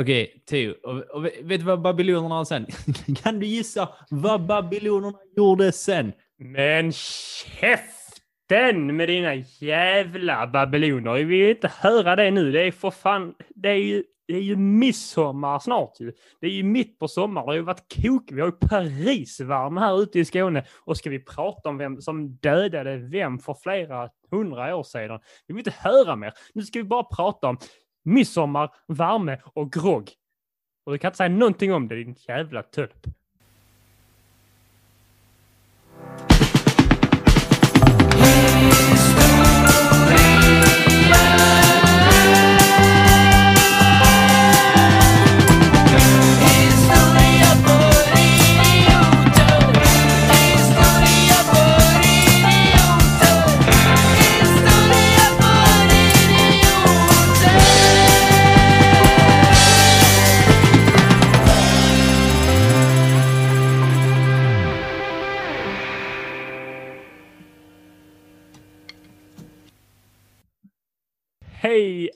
Okej, Theo. Och, och vet du vad babylonerna sen? kan du gissa vad babylonerna gjorde sen? Men käften med dina jävla babyloner. Vi vill inte höra det nu. Det är för fan, det är ju, det är ju midsommar snart ju. Det är ju mitt på sommaren. Det har ju varit kok. Vi har ju Parisvärme här ute i Skåne. Och ska vi prata om vem som dödade vem för flera hundra år sedan? Vi vill inte höra mer. Nu ska vi bara prata om midsommar, värme och grogg. Och du kan inte säga någonting om det, din jävla tölp.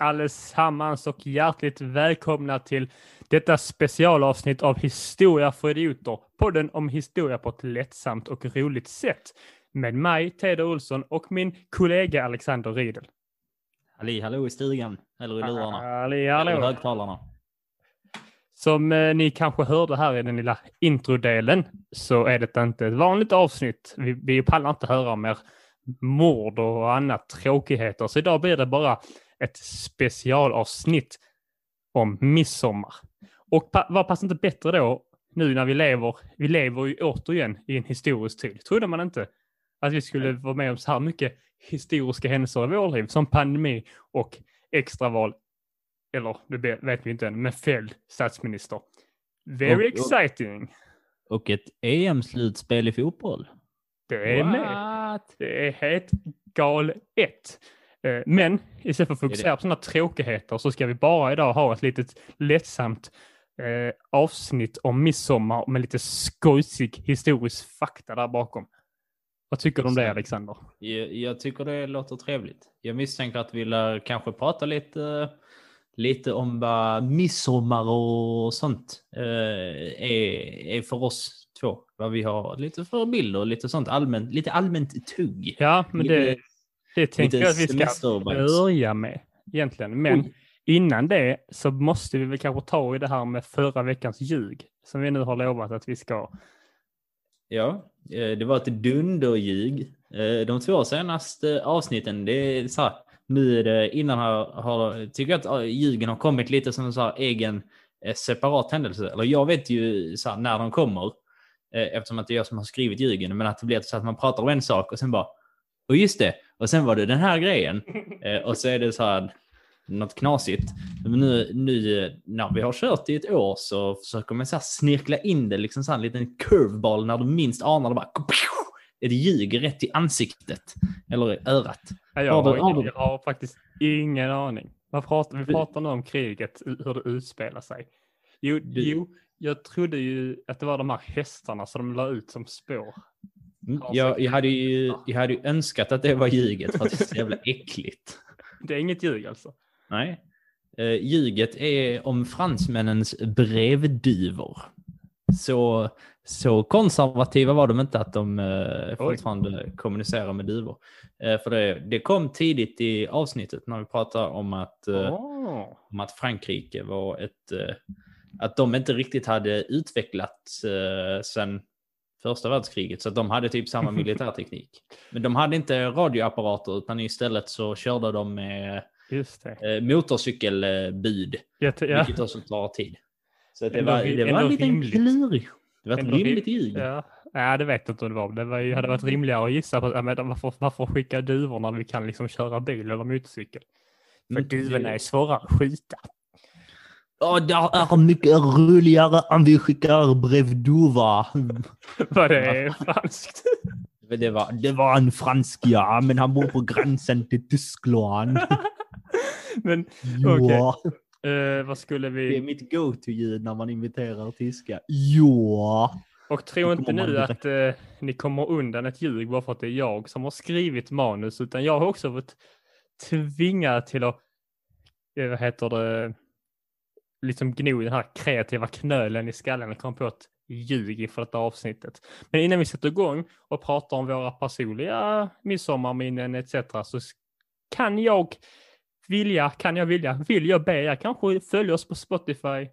Allesammans och hjärtligt välkomna till detta specialavsnitt av Historia för idioter. Podden om historia på ett lättsamt och roligt sätt. Med mig, Teodor Olsson och min kollega Alexander Riedel. Halli hallå i stugan. Eller i lurarna. Halli, Eller i hallå. högtalarna. Som eh, ni kanske hörde här i den lilla introdelen så är det inte ett vanligt avsnitt. Vi, vi pallar inte höra mer mord och annat tråkigheter. Så idag blir det bara ett specialavsnitt om midsommar. Och pa, vad passar inte bättre då nu när vi lever, vi lever ju återigen i en historisk tid. Trodde man inte att vi skulle vara med om så här mycket historiska händelser i vårt liv som pandemi och extraval eller det vet vi inte än, men fälld statsminister. Very Och- exciting. Och ett EM-slutspel i fotboll. Det är med. What? Det är helt galet. Eh, Men istället för att fokusera på sådana tråkigheter så ska vi bara idag ha ett litet lättsamt eh, avsnitt om midsommar med lite skojsig historisk fakta där bakom. Vad tycker du om det. Alexander? Jag, jag tycker det låter trevligt. Jag misstänker att vi lär kanske prata lite, lite om vad midsommar och sånt eh, är, är för oss två. Vad vi har lite för bilder och lite sånt allmänt, lite allmänt tugg. Ja, men det, det tänker jag att vi ska börja med egentligen. Men Oj. innan det så måste vi väl kanske ta i det här med förra veckans ljug som vi nu har lovat att vi ska. Ja, eh, det var ett dunderljug. Eh, De två senaste avsnitten, det är så här, nu är det innan har, har tycker jag att eh, ljugen har kommit lite som en så här egen eh, separat händelse. Eller jag vet ju så här, när de kommer eh, eftersom att det är jag som har skrivit ljugen, men att det blir så att man pratar om en sak och sen bara, och just det, och sen var det den här grejen. Eh, Och så är det så här, något knasigt. Men nu, nu när vi har kört i ett år så försöker man så här snirkla in det, liksom så här en liten curveball när du minst anar det bara ett ljug rätt i ansiktet. Eller i örat. Ja, Jag Har har, du- jag har faktiskt ingen aning. Vad pratar, vi pratar nu om kriget, hur det utspelar sig. Jo, Du- jo, jag trodde ju att det var de här hästarna som de la ut som spår. Mm, Ja, Jag, jag, hade ju, jag hade ju önskat att det var ljuget för att det är så jävla äckligt. Det är inget ljug alltså. Nej. Eh, ljuget är om fransmännens brevduvor. Så, så konservativa var de inte att de eh, fortfarande kommunicerar med duvor. Eh, för det, det kom tidigt i avsnittet när vi pratade om att, eh, Åh. om att Frankrike var ett... Eh, att de inte riktigt hade utvecklats eh, sedan första världskriget. Så att de hade typ samma militärteknik. Men de hade inte radioapparater utan istället så körde de med eh, motorcykelbud. T- ja. Vilket också tar tid. Så det Ändå var, det var en liten klurig. Det var ett Ändå rimligt ljug. Ja. ja, det vet jag inte om det var. Det var ju, hade varit rimligare att gissa på ja, men varför, varför skicka duvor när vi kan liksom köra bil eller motorcykel. För Mm, duvorna är svårare att skjuta. Ja, det är mycket roligare om vi skickar brevduva. Vad det är franskt. Det var, det var en fransk, ja, men han bor på gränsen till Tyskland. Men Ja. eh, vad skulle Det är vi... mitt go-to-ljud när man imiterar tyska. Ja. Och tro inte nu att eh, ni kommer undan ett ljug bara för att det är jag som har skrivit manus, utan jag har också varit tvingad till att, eh, vad heter det, liksom gno den här kreativa knölen i skallen och komma på ett ljug inför detta avsnittet. Men innan vi sätter igång och pratar om våra personliga midsommarminnen etc. så kan jag vilja, kan jag vilja, vill jag be er kanske följa oss på Spotify,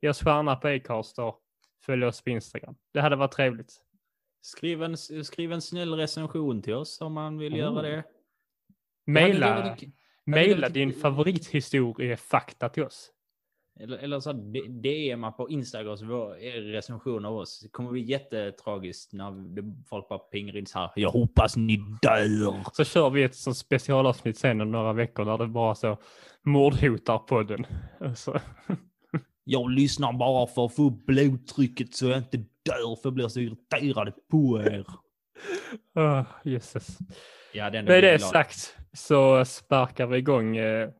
ge oss stjärna på Acast och följa oss på Instagram. Det hade varit trevligt. Skriv en, skriv en snäll recension till oss om man vill göra det. Maila, Det maila varit- din favorithistoriefakta till oss. Eller, eller så DMa på Instagram så vår er recension av oss. Det kommer bli jättetragiskt när folk bara pingar in så här. Jag hoppas ni dör. Så kör vi ett sånt specialavsnitt sen om några veckor där det bara så mordhotar podden. Så, Jag lyssnar bara för att få upp blodtrycket så jag inte dör för jag blir så irriterad på er. oh, Jesus. Ja, Med det sagt så sparkar vi igång eh,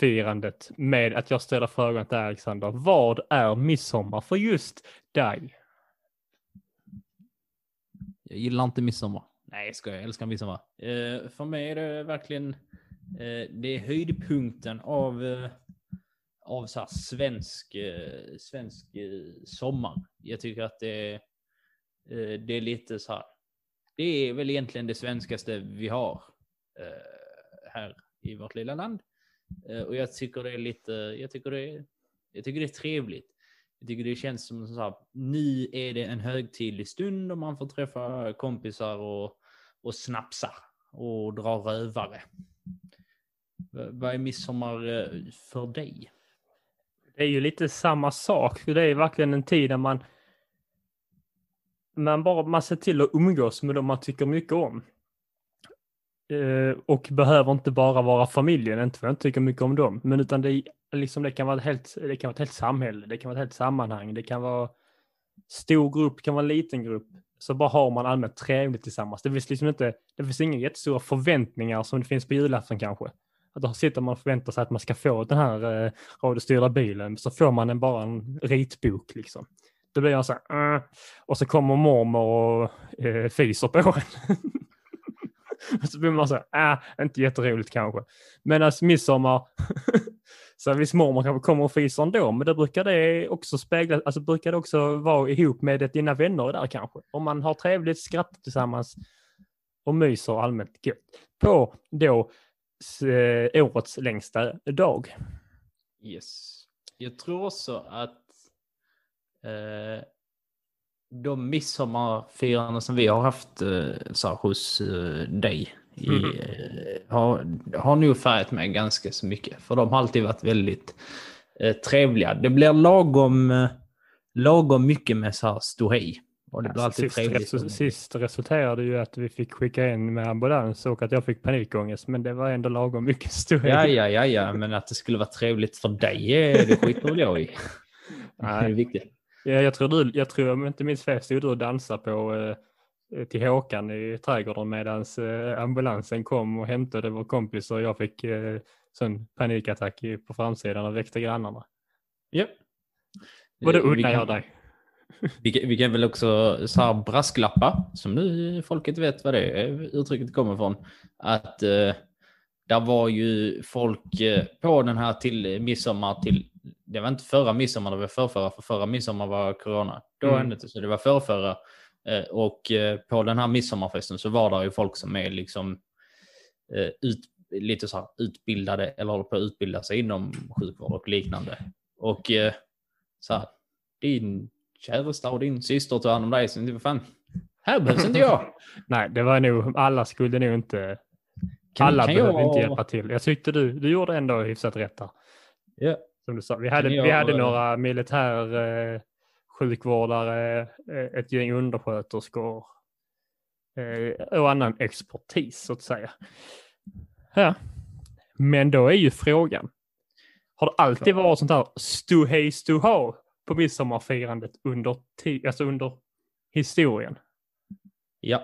midsommarfirandet med att jag ställer frågan till Alexander. Vad är midsommar för just dig? Jag gillar inte midsommar. Nej, jag skojar. Jag älskar midsommar. Eh, för mig är det verkligen eh, det är höjdpunkten av, eh, av så här svensk, eh, svensk eh, sommar. Jag tycker att det, är, eh, det är lite så här. Det är väl egentligen det svenskaste vi har eh, här i vårt lilla land. Eh, och jag tycker det är lite, jag tycker det är, jag tycker det är trevligt. Jag tycker det känns som så här, nu är det en högtidlig stund och man får träffa kompisar och, och snapsa och dra rövare. V- vad är midsommar eh, för dig? Det är ju lite samma sak. För det är verkligen en tid där man man bara man ser till att umgås med dem man tycker mycket om. Eh, och behöver inte bara vara familjen, inte för att jag inte tycker mycket om dem, men utan det, liksom, det, kan vara ett helt, det kan vara ett helt samhälle, det kan vara ett helt sammanhang, det kan vara stor grupp, det kan vara en liten grupp. Så bara har man allmänt trevligt tillsammans. Det finns liksom inte, det finns inga jättestora förväntningar som det finns på julafton kanske. Att då sitter man och förväntar sig att man ska få den här eh, radiostyrda bilen, så får man en, bara en ritbok liksom. Då blir jag så här, "Äh." och så kommer mormor och eh, fiser på en. Och så blir man så här, äh, inte jätteroligt kanske. Medan alltså midsommar, så visst mormor kanske kommer och fiser ändå, men då brukar det också spegla, alltså brukar det också vara ihop med dina vänner där kanske. Om man har trevligt, skrattar tillsammans och myser allmänt gött. På då eh, årets längsta dag. Yes. Jag tror också att eh, de midsommarfiranden som vi har haft eh, så här, hos eh, dig i, Mm. har, har nog färgat mig ganska så mycket. För de har alltid varit väldigt eh, trevliga. Det blir lagom, lagom mycket med så här ståhej. Och det blir alltid Sist, trevligt. resu- sist resulterade ju att vi fick skicka in med ambulans och att jag fick panikångest, men det var ändå lagom mycket ståhej. Ja, ja, ja, ja, men att det skulle vara trevligt för dig, det skiter väl jag i. Det är Nej. viktigt. Ja, jag tror du, jag tror om inte minns fel stod du och dansade på eh, till Håkan i trädgården medan eh, ambulansen kom och hämtade vår kompis och jag fick eh, sån panikattack på framsidan och väckte grannarna. Ja. Och det Eh, unnar jag dig. Vi kan, vi kan väl också så här brasklappa, som nu folket vet vad det är, uttrycket kommer från. Att eh, där var ju folk eh, på den här till midsommar till, det var inte förra midsommar, det var förrförra, för förra midsommar var corona. Då Mm. hände det, så det var förrförra. Eh, och eh, på den här midsommarfesten så var det ju folk som är liksom eh, ut, lite så här utbildade eller håller på att utbilda sig inom sjukvård och liknande. Och så här, din käresta och din syster tar hand om dig. Så vad fan, här behövs inte jag. Nej, det var nog, alla skulle nog inte, Kan- alla kan behövde jag- inte hjälpa till. Jag tyckte du, du gjorde ändå hyfsat rätt där. Ja. Som du sa, vi hade, jag- vi hade några militär eh, sjukvårdare, eh, ett gäng undersköterskor eh, och annan expertis så att säga. Ja. Men då är ju frågan, har det alltid varit sånt här ståhej ståha på midsommarfirandet under, alltså under historien? ja.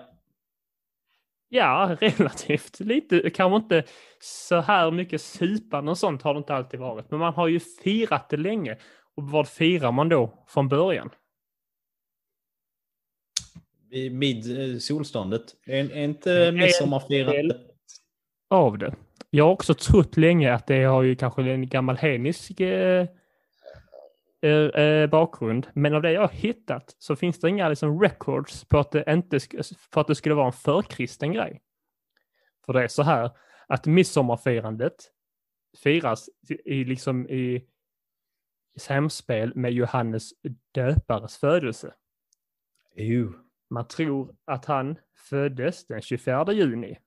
Ja, relativt. Lite, kanske inte så här mycket supande och sånt har det inte alltid varit. Men man har ju firat det länge. Och vad firar man då från början? Vid eh, solståndet. Är, är inte midsommarfirandet? Av det. Jag har också trott länge att det har ju kanske en gammal hednisk eh, eh, eh, bakgrund. Men av det jag har hittat så finns det inga liksom, records på att, det inte för att det skulle vara en förkristen grej. För det är så här att midsommarfirandet firas i, liksom i, samspel med Johannes döpares födelse. Jo. Man tror att han föddes den 24 juni.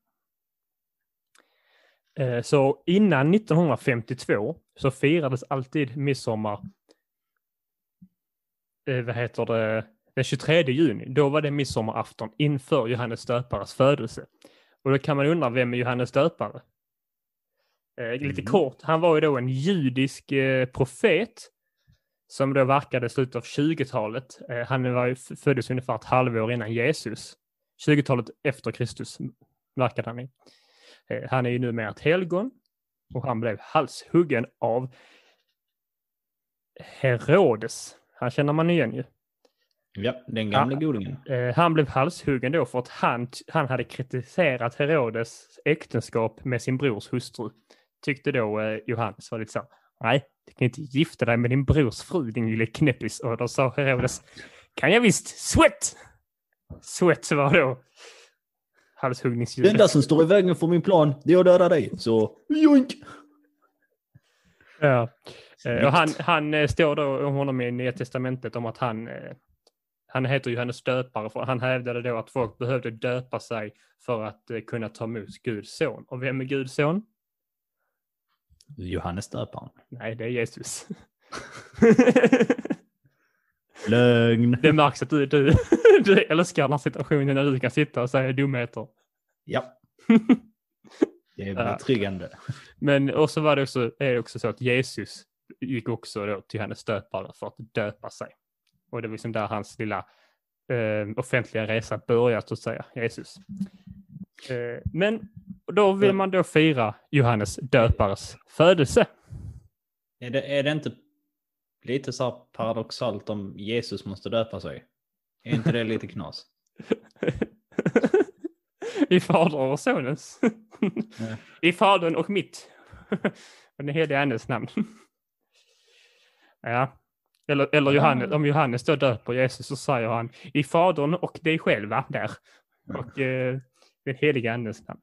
Eh, Så innan 1952 så firades alltid midsommar, vad heter det, den 23 juni. Då var det midsommarafton inför Johannes döpares födelse. Och då kan man undra, vem är Johannes döpare? Eh, lite Mhm. kort, han var ju då en judisk eh, profet som då verkade i slutet av 20-talet. Eh, han var ju föddes ungefär ett halvår innan Jesus. 20-talet efter Kristus verkade han i. Eh, han är ju numera ett helgon och han blev halshuggen av Herodes. Han känner man igen ju. Ja, den gamla godingen. Eh, han blev halshuggen då för att han, han hade kritiserat Herodes äktenskap med sin brors hustru. Tyckte då eh, Johannes var lite så, nej, du kan inte gifta dig med din brors fru, din lille knäppis. Och då sa Herodes, kan jag visst, sweat! Sweat var då Det halshuggningsljudet. enda som står i vägen för min plan, det är att döda dig. Så, joink! Ja. Eh, Och han, Snyggt. han eh, står då om honom i Nya Testamentet om att han, eh, han heter Johannes döpare, för han hävdade då att folk behövde döpa sig för att eh, kunna ta emot Guds son. Och vem är Guds son? Johannes döparen. Nej, det är Jesus. Lögn. det märks att du, du, du älskar den här situationen när du kan sitta och säga dumheter. Ja. Det är betryggande. Men och så var det också, är det också så att Jesus gick också då till Johannes döpare för att döpa sig. Och det var liksom där hans lilla eh, offentliga resa började så att säga, Jesus. Eh, men då vill man då fira Johannes döpares födelse. Är det, är det inte lite så här paradoxalt om Jesus måste döpa sig? Är inte det lite knas? I fader och sonens. I fadern och mitt. och den helige andes namn. Ja. Eller, eller Johannes, om Johannes då döper Jesus så säger han i fadern och dig själva där. Och eh, den heliga andes namn.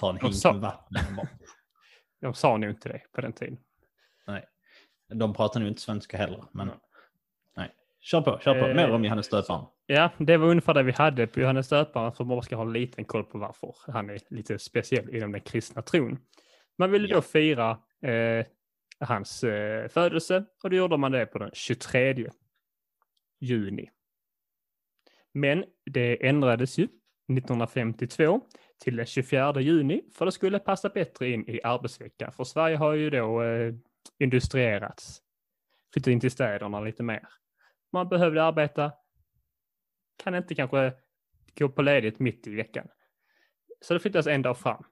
Ta en hink med vatten. bara- De sa nog inte det på den tiden. Nej. De pratar nu inte svenska heller. Men... Nej. Kör på, kör på. Eh, Mer om Johannes döparen. Ja, det var ungefär det vi hade på Johannes döparen för man ska ha en liten koll på varför han är lite speciell inom den kristna tron. Man ville Ja. då fira eh, hans eh, födelse och då gjorde man det på den 23 juni. Men det ändrades ju 1952 till den 24 juni för det skulle passa bättre in i arbetsveckan. För Sverige har ju då eh, industrierats, flyttat in till städerna lite mer. Man behövde arbeta, kan inte kanske gå på ledigt mitt i veckan. Så det flyttas en dag fram.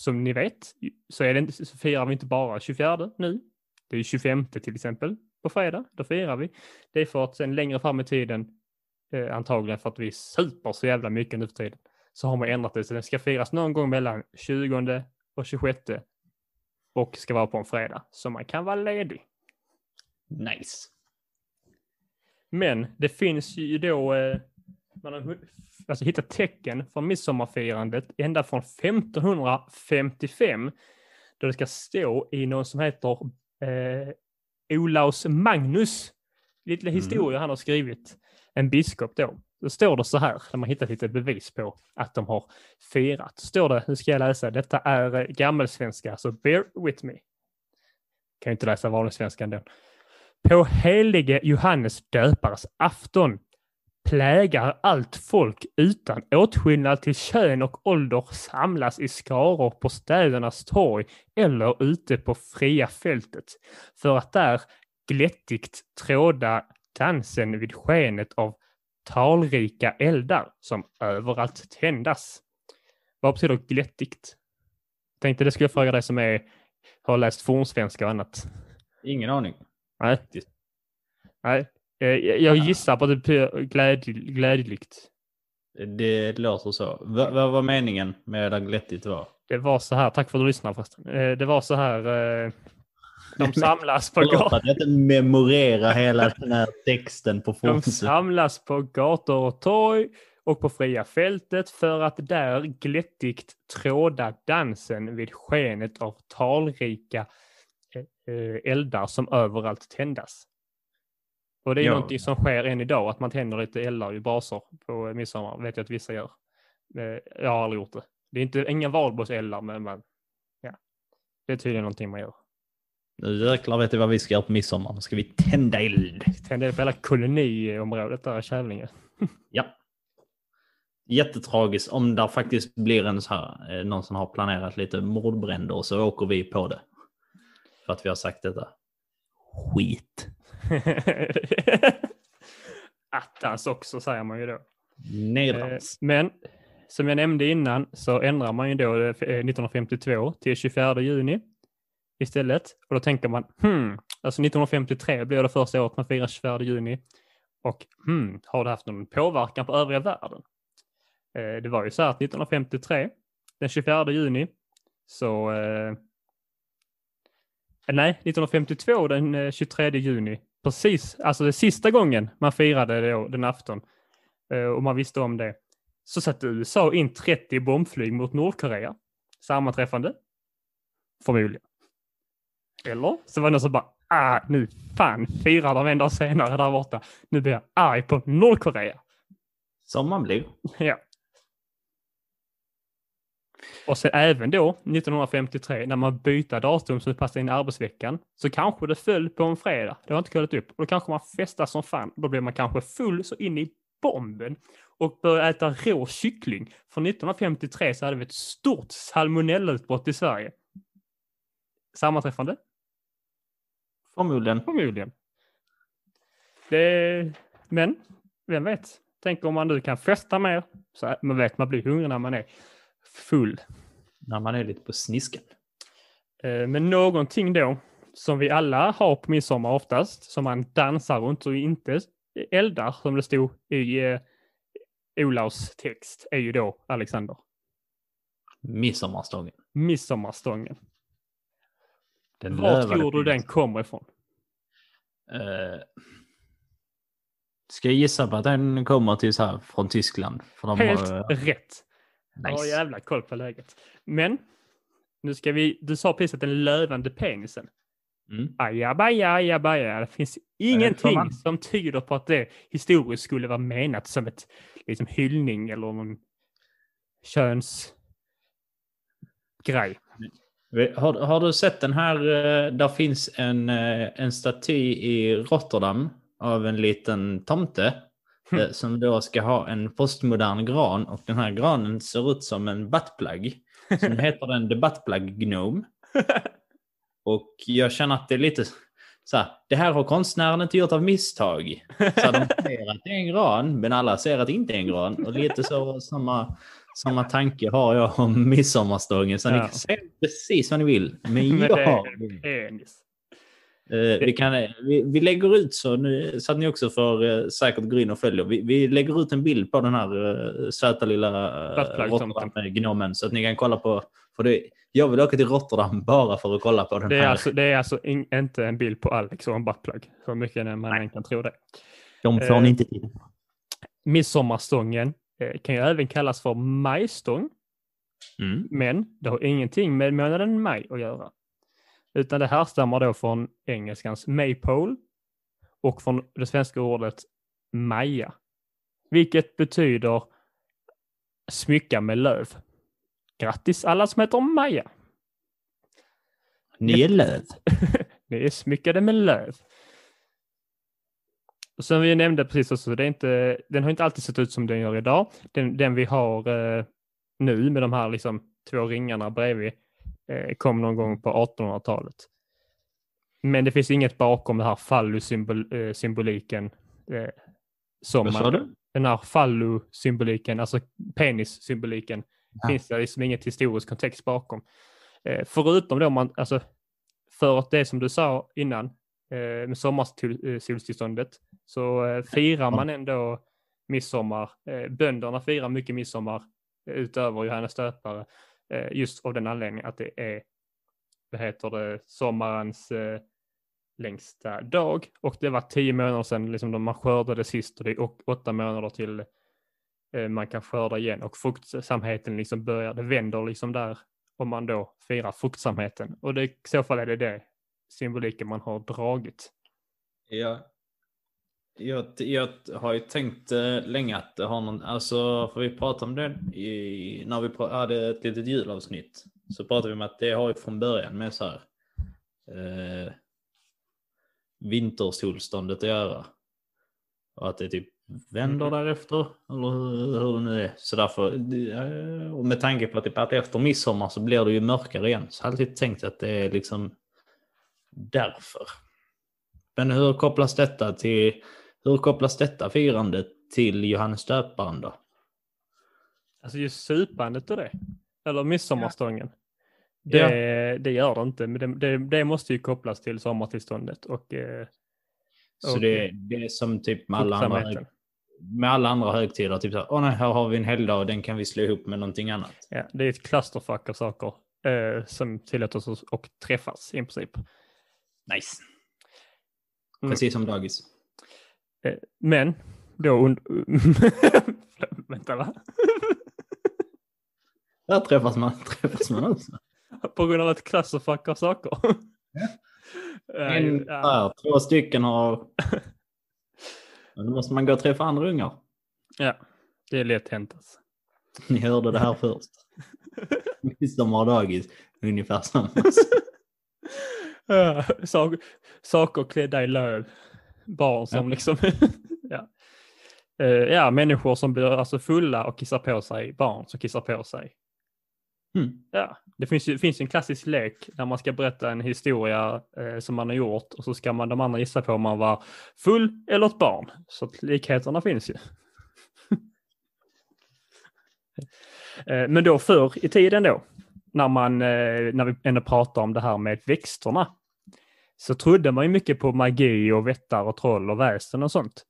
Som ni vet så, är det inte, så firar vi inte bara 24 nu. Det är 25 till exempel på fredag. Då firar vi. Det är för att sen längre fram i tiden, eh, antagligen för att vi super så jävla mycket nu för tiden, så har man ändrat det. Så den ska firas någon gång mellan 20 och 26 och ska vara på en fredag. Så man kan vara ledig. Nice. Men det finns ju då, eh, man har alltså hittat tecken från midsommarfirandet ända från 1555. Då det ska stå i någon som heter eh, Olaus Magnus. Lite Mm. historia han har skrivit. En biskop då. Då står det så här, när man hittat lite bevis på att de har firat. Står det, nu ska jag läsa, detta är eh, gammelsvenska, så bear with me. Kan ju inte läsa vanlig svenska ändå. På helige Johannes döpares afton plägar allt folk utan åtskillnad till kön och ålder samlas i skaror på städernas torg eller ute på fria fältet för att där glättigt tråda dansen vid skenet av talrika eldar som överallt tändas. Vad betyder glättigt? Tänkte det skulle jag fråga dig som är, har läst fornsvenska och annat. Ingen aning. Nej. Nej. Eh, Jag gissar på att det betyder glädj. Det låter så. Vad vad var meningen med att glättigt var? Det var så här, tack för att du lyssnade förresten. Eh, Det var så här, eh, de samlas på gator. jag inte memorerar hela den här texten på De Fonse. samlas på gator och torg och på fria fältet för att där glättigt tråda dansen vid skenet av talrika eldar som överallt tändas. Och det är Ja. någonting som sker än idag, att man tänder lite eldar i brasor på midsommar. vet jag att vissa gör. Eh, Jag har aldrig gjort det. Det är inte, inga valborgseldar, men man, ja. det är tydligen någonting man gör. Nu jäklar vet du vad vi ska göra på midsommar. Nu ska vi tända eld. Tända eld på hela koloniområdet där i Kävlinge. Ja. Jättetragiskt om det faktiskt blir en så här, eh, någon som har planerat lite mordbränder och så åker vi på det. För att vi har sagt detta. Skit. Attans också säger man ju då. Nedrans. Eh, Men som jag nämnde innan så ändrar man ju då eh, 1952 till 24 juni istället. Och då tänker man, hmm, alltså 1953 blir det första året man firar 24 juni. Och hmm, har det haft någon påverkan på övriga världen? Eh, Det var ju så här att 1953, den 24 juni, så... Eh, nej, 1952 den eh, 23 juni, precis, alltså det sista gången man firade då, den afton, eh, och man visste om det, så satte USA in 30 bombflyg mot Nordkorea. Sammanträffande? Förmodligen. Eller så var det någon som bara, ah, nu fan firar de en dag senare där borta. Nu blir jag arg på Nordkorea. Som man blir. Ja. Och sen även då, 1953, när man bytte datum så det passade in i arbetsveckan, så kanske det föll på en fredag. Det har inte kollat upp. Och då kanske man festar som fan. Då blir man kanske full så in i bomben och börjar äta rå kyckling. För 1953 så hade vi ett stort salmonellautbrott i Sverige. Sammanträffande? Förmodligen. Förmodligen. Det, men, vem vet? Tänk om man nu kan festa mer. Så man vet, man blir hungrig när man är full. När man är lite på snisken. Eh, Men någonting då som vi alla har på midsommar oftast, som man dansar runt och inte eldar, som det stod i eh, Olaus text, är ju då Alexander. Midsommarstången. Midsommarstången. Den Var tror du den kommer ifrån? Eh, ska jag gissa på att den kommer till så här från Tyskland? Helt har, rätt. Jag har nice. jävla koll på läget. Men, nu ska vi, du sa precis att den lövande penisen. Mm. Ajabaja, ajabaja. Det finns ingenting man- som tyder på att det historiskt skulle vara menat som ett liksom, hyllning eller någon könsgrej. Har, har du sett den här? eh, Där finns en, eh, en staty i Rotterdam av en liten tomte Hm. eh, som då ska ha en postmodern gran och den här granen ser ut som en buttplug. Så nu heter den The Buttplug Gnome. Och jag känner att det är lite så här, det här har konstnären inte gjort av misstag. Så de ser att det är en gran, men alla ser att det inte är en gran. Och lite så samma, samma tanke har jag om midsommarstången. Så ni Ja. kan säga precis vad ni vill. Men jag har vi, kan, vi, vi lägger ut så, nu, så att ni också får eh, säkert gå in och följa. Vi, vi lägger ut en bild på den här söta lilla uh, Buttplug-tomten. Rotterdam-gnomen så att ni kan kolla på. För det, jag vill åka till Rotterdam bara för att kolla på den Det är här. alltså, det är alltså in, inte en bild på Alex och en buttplug. Så mycket man än kan tro det. De får eh, ni inte till. Midsommarstången eh, kan ju även kallas för majstång. Mm. Men det har ingenting med månaden maj att göra. Utan det härstammar då från engelskans maypole och från det svenska ordet maja. Vilket betyder smycka med löv. Grattis alla som heter Maja. Ni är löv. Ni är smyckade med löv. Och som vi nämnde precis också, det är inte, den har inte alltid sett ut som den gör idag. Den, den vi har eh, nu med de här liksom, två ringarna bredvid kom någon gång på 1800-talet. Men det finns inget bakom den här fallosymboliken. Eh, som Vad sa man, du? Den här fallosymboliken, alltså penissymboliken, Ja. finns det liksom inget historisk kontext bakom. Eh, förutom då man, alltså, för att det som du sa innan, eh, med sommarsolstillståndet, så eh, firar man ändå midsommar. Eh, bönderna firar mycket midsommar eh, utöver Johannes döpare. Eh, just av den anledningen att det är, vad heter det, sommarens eh, längsta dag. Och det var tio månader sedan liksom, man skördade sist och det är åtta månader till eh, man kan skörda igen. Och fruktsamheten liksom börjar, det vänder liksom där om man då firar fruktsamheten. Och det, i så fall är det det symboliken man har dragit. Ja. Jag, jag har ju tänkt eh, länge att det har någon, alltså för vi pratade om det i, när vi hade ett litet julavsnitt. Så pratade vi om att det har ju från början med så här eh, vintersolståndet att göra. Och att det typ vänder Mhm. därefter, eller hur, hur det nu är. Så därför, eh, och med tanke på att, typ att efter midsommar så blir det ju mörkare igen. Så jag har alltid tänkt att det är liksom därför. Men hur kopplas detta till hur kopplas detta firandet till Johannes döparen då? Alltså just supandet och det. Eller midsommarstången. Ja. Det, det gör det inte, men det, det, det måste ju kopplas till sommartillståndet och eh, Så Och- det, det är som typ med alla, andra, med alla andra högtider. Typ så här, åh nej, här har vi en helgdag och den kan vi slå ihop med någonting annat. Ja, det är ett clusterfuck av saker eh, som tillåter oss att träffas i princip. Nice. Mm. Precis som dagis. Eh, men då und- Vänta va? Där träffas man, träffas man också. På grund av ett clusterfuck av saker. Eh, En, ja. där, två stycken har... Men Då måste man gå och träffa andra ungar. ja, det är lätt hänt alltså. Ni hörde det här först. Midsommar och dagis, ungefär samma. Ja, sak, saker klädda i löv. Barn som Ja. liksom... ja. Eh, ja, människor som blir alltså fulla och kissar på sig. Barn som kissar på sig. Mm. Ja, det finns ju finns ju en klassisk lek där man ska berätta en historia eh, som man har gjort och så ska man de andra gissa på om man var full eller ett barn. Så likheterna finns ju. eh, men då förr i tiden då, när, man, eh, när vi ändå pratar om det här med växterna, så trodde man ju mycket på magi och vättar och troll och väsen och sånt.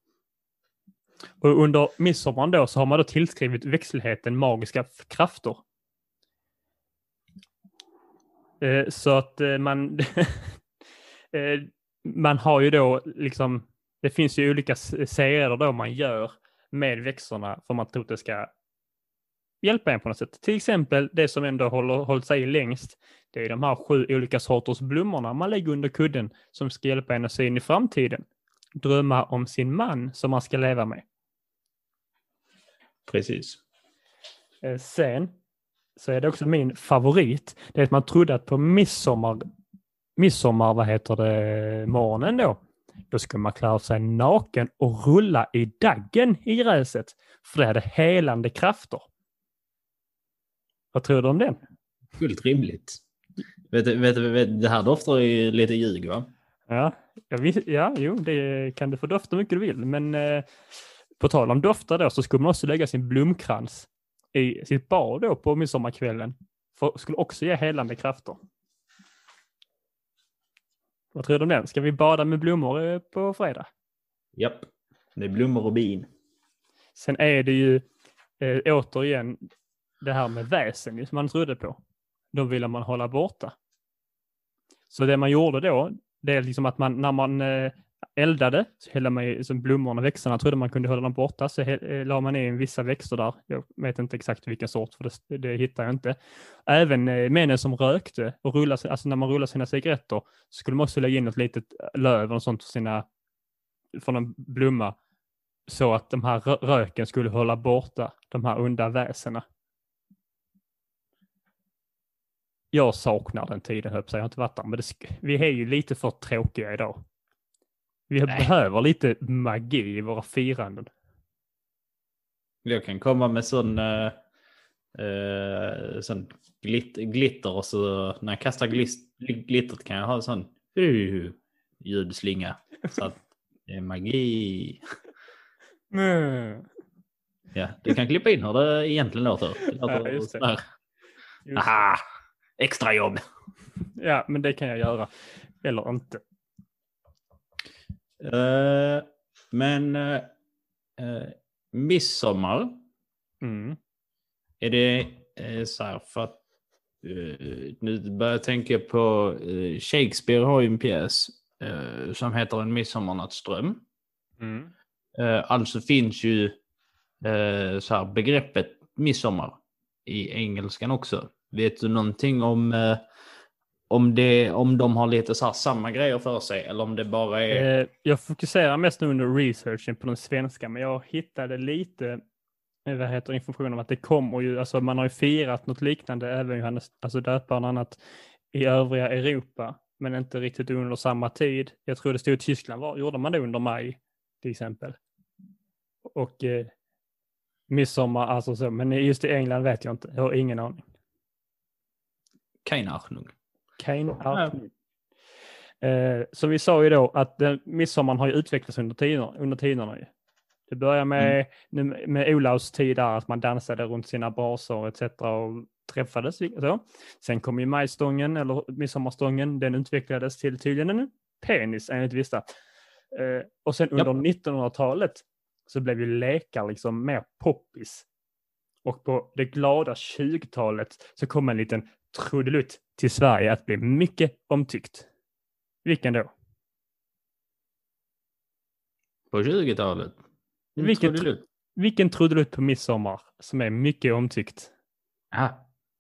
Och under midsommar då så har man då tillskrivit växtligheten magiska krafter. Eh, så att eh, man, eh, man har ju då liksom, det finns ju olika serier då man gör med växterna för man tror att det ska hjälpa en på något sätt. Till exempel det som ändå håller, hållit sig längst, det är de här sju olika sorters blommorna man lägger under kudden som ska hjälpa en att se in i framtiden. Drömma om sin man som man ska leva med. Precis. Eh, Sen så är det också min favorit. Det är att man trodde att på midsommar, midsommar vad heter det, morgonen då, då skulle man klä av sig naken och rulla i daggen i gräset. För det hade helande krafter. Vad tror du om den? Fullt rimligt. Vet, vet, vet, det här doftar ju lite ljug va? Ja, ja, vis- ja jo, det kan du få dofta mycket du vill. Men eh, på tal om dofter då så skulle man också lägga sin blomkrans i sitt bad då på midsommarkvällen. För skulle också ge helande krafter. Vad tror du om den? Ska vi bada med blommor eh, på fredag? Japp. Det är blommor och bin. Sen är det ju eh, återigen det här med väsen som man trodde på. De ville man hålla borta. Så det man gjorde då, det är liksom att man när man eh, eldade så hällde man ju som blommorna, växterna, trodde man kunde hålla dem borta, så eh, la man in vissa växter där. Jag vet inte exakt vilken sort, för det, det hittar jag inte. Även eh, männen som rökte och rullade, alltså när man rullade sina cigaretter, så skulle man också lägga in ett litet löv och sånt för sina, från en blomma så att de här röken skulle hålla borta de här onda väsena. Jag saknar den tiden, höll jag har inte varit där, men det, vi är ju lite för tråkiga idag. Vi Nej. behöver lite magi i våra firanden. Jag kan komma med sån, eh, eh, sån glitt, glitter och så när jag kastar glist, glittret kan jag ha sån uh, ljudslinga. Så att det är magi. Mm. Ja, du kan klippa in hur det egentligen låter. Det låter Ja, just det. Just- Aha! Extra jobb. Ja, men det kan jag göra. Eller inte. Eh, men uh, midsommar Mm. är det så här för att nu börjar jag tänka på Shakespeare har ju en pjäs som heter En midsommarnattsdröm. Mm. Alltså finns ju så här, begreppet midsommar i engelskan också. Vet du någonting om, eh, om, det, om de har lite så här samma grejer för sig eller om det bara är... Eh, jag fokuserar mest nu under researchen på den svenska, men jag hittade lite eh, vad heter information om att det kommer ju, alltså man har ju firat något liknande, även Johannes, alltså döparen och annat, i övriga Europa, men inte riktigt under samma tid. Jag tror det stod i Tyskland, var, gjorde man det under maj till exempel? Och eh, midsommar, alltså så, men just i England vet jag inte, jag har ingen aning. Keine Ahnung. Kein Ahnung. Eh, som vi sa ju då att den, midsommaren har ju utvecklats under tiderna. Under tiderna ju. Det börjar med, nu med Olavs tid där, att man dansade runt sina brasor etc. och träffades. Så. Sen kom ju majstången eller midsommarstången. Den utvecklades till tydligen en penis enligt vissa. Eh, och sen under 1900-talet så blev ju lekar liksom mer poppis. Och på det glada 20-talet så kom en liten trudelutt till Sverige att bli mycket omtyckt. Vilken då? På 20-talet. Vilken du? Vilken trudelutt på midsommar som är mycket omtyckt? Ah,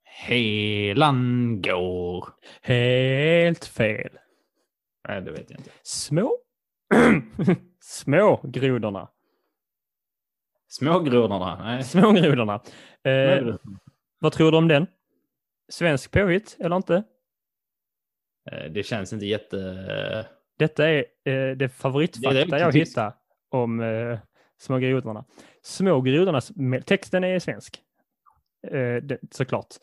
Helan går. Helt fel. Nej, det vet jag inte. Små Små grodorna. Smågrodorna? Nej. Små grodorna. Eh, Smågrodorna. vad tror du om den? Svensk påhitt eller inte? Eh, Det känns inte jätte... Detta är eh, det favoritfakta Det är jag hittar om eh, små grodorna. Små grodornas, me- texten är svensk. Eh, det, såklart.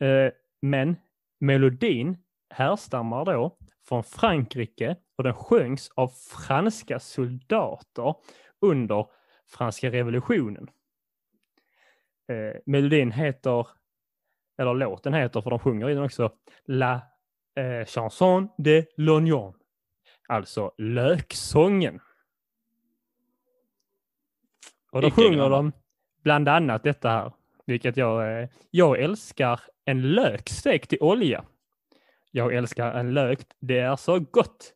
Eh, men melodin härstammar då från Frankrike och den sjöngs av franska soldater under franska revolutionen. Eh, melodin heter, eller låten heter, för de sjunger i den också, La eh, chanson de l'oignon. Alltså löksången. Och då Vilken sjunger gammal. de bland annat detta här, vilket jag, eh, jag älskar en lök stekt i olja. Jag älskar en lök, det är så gott.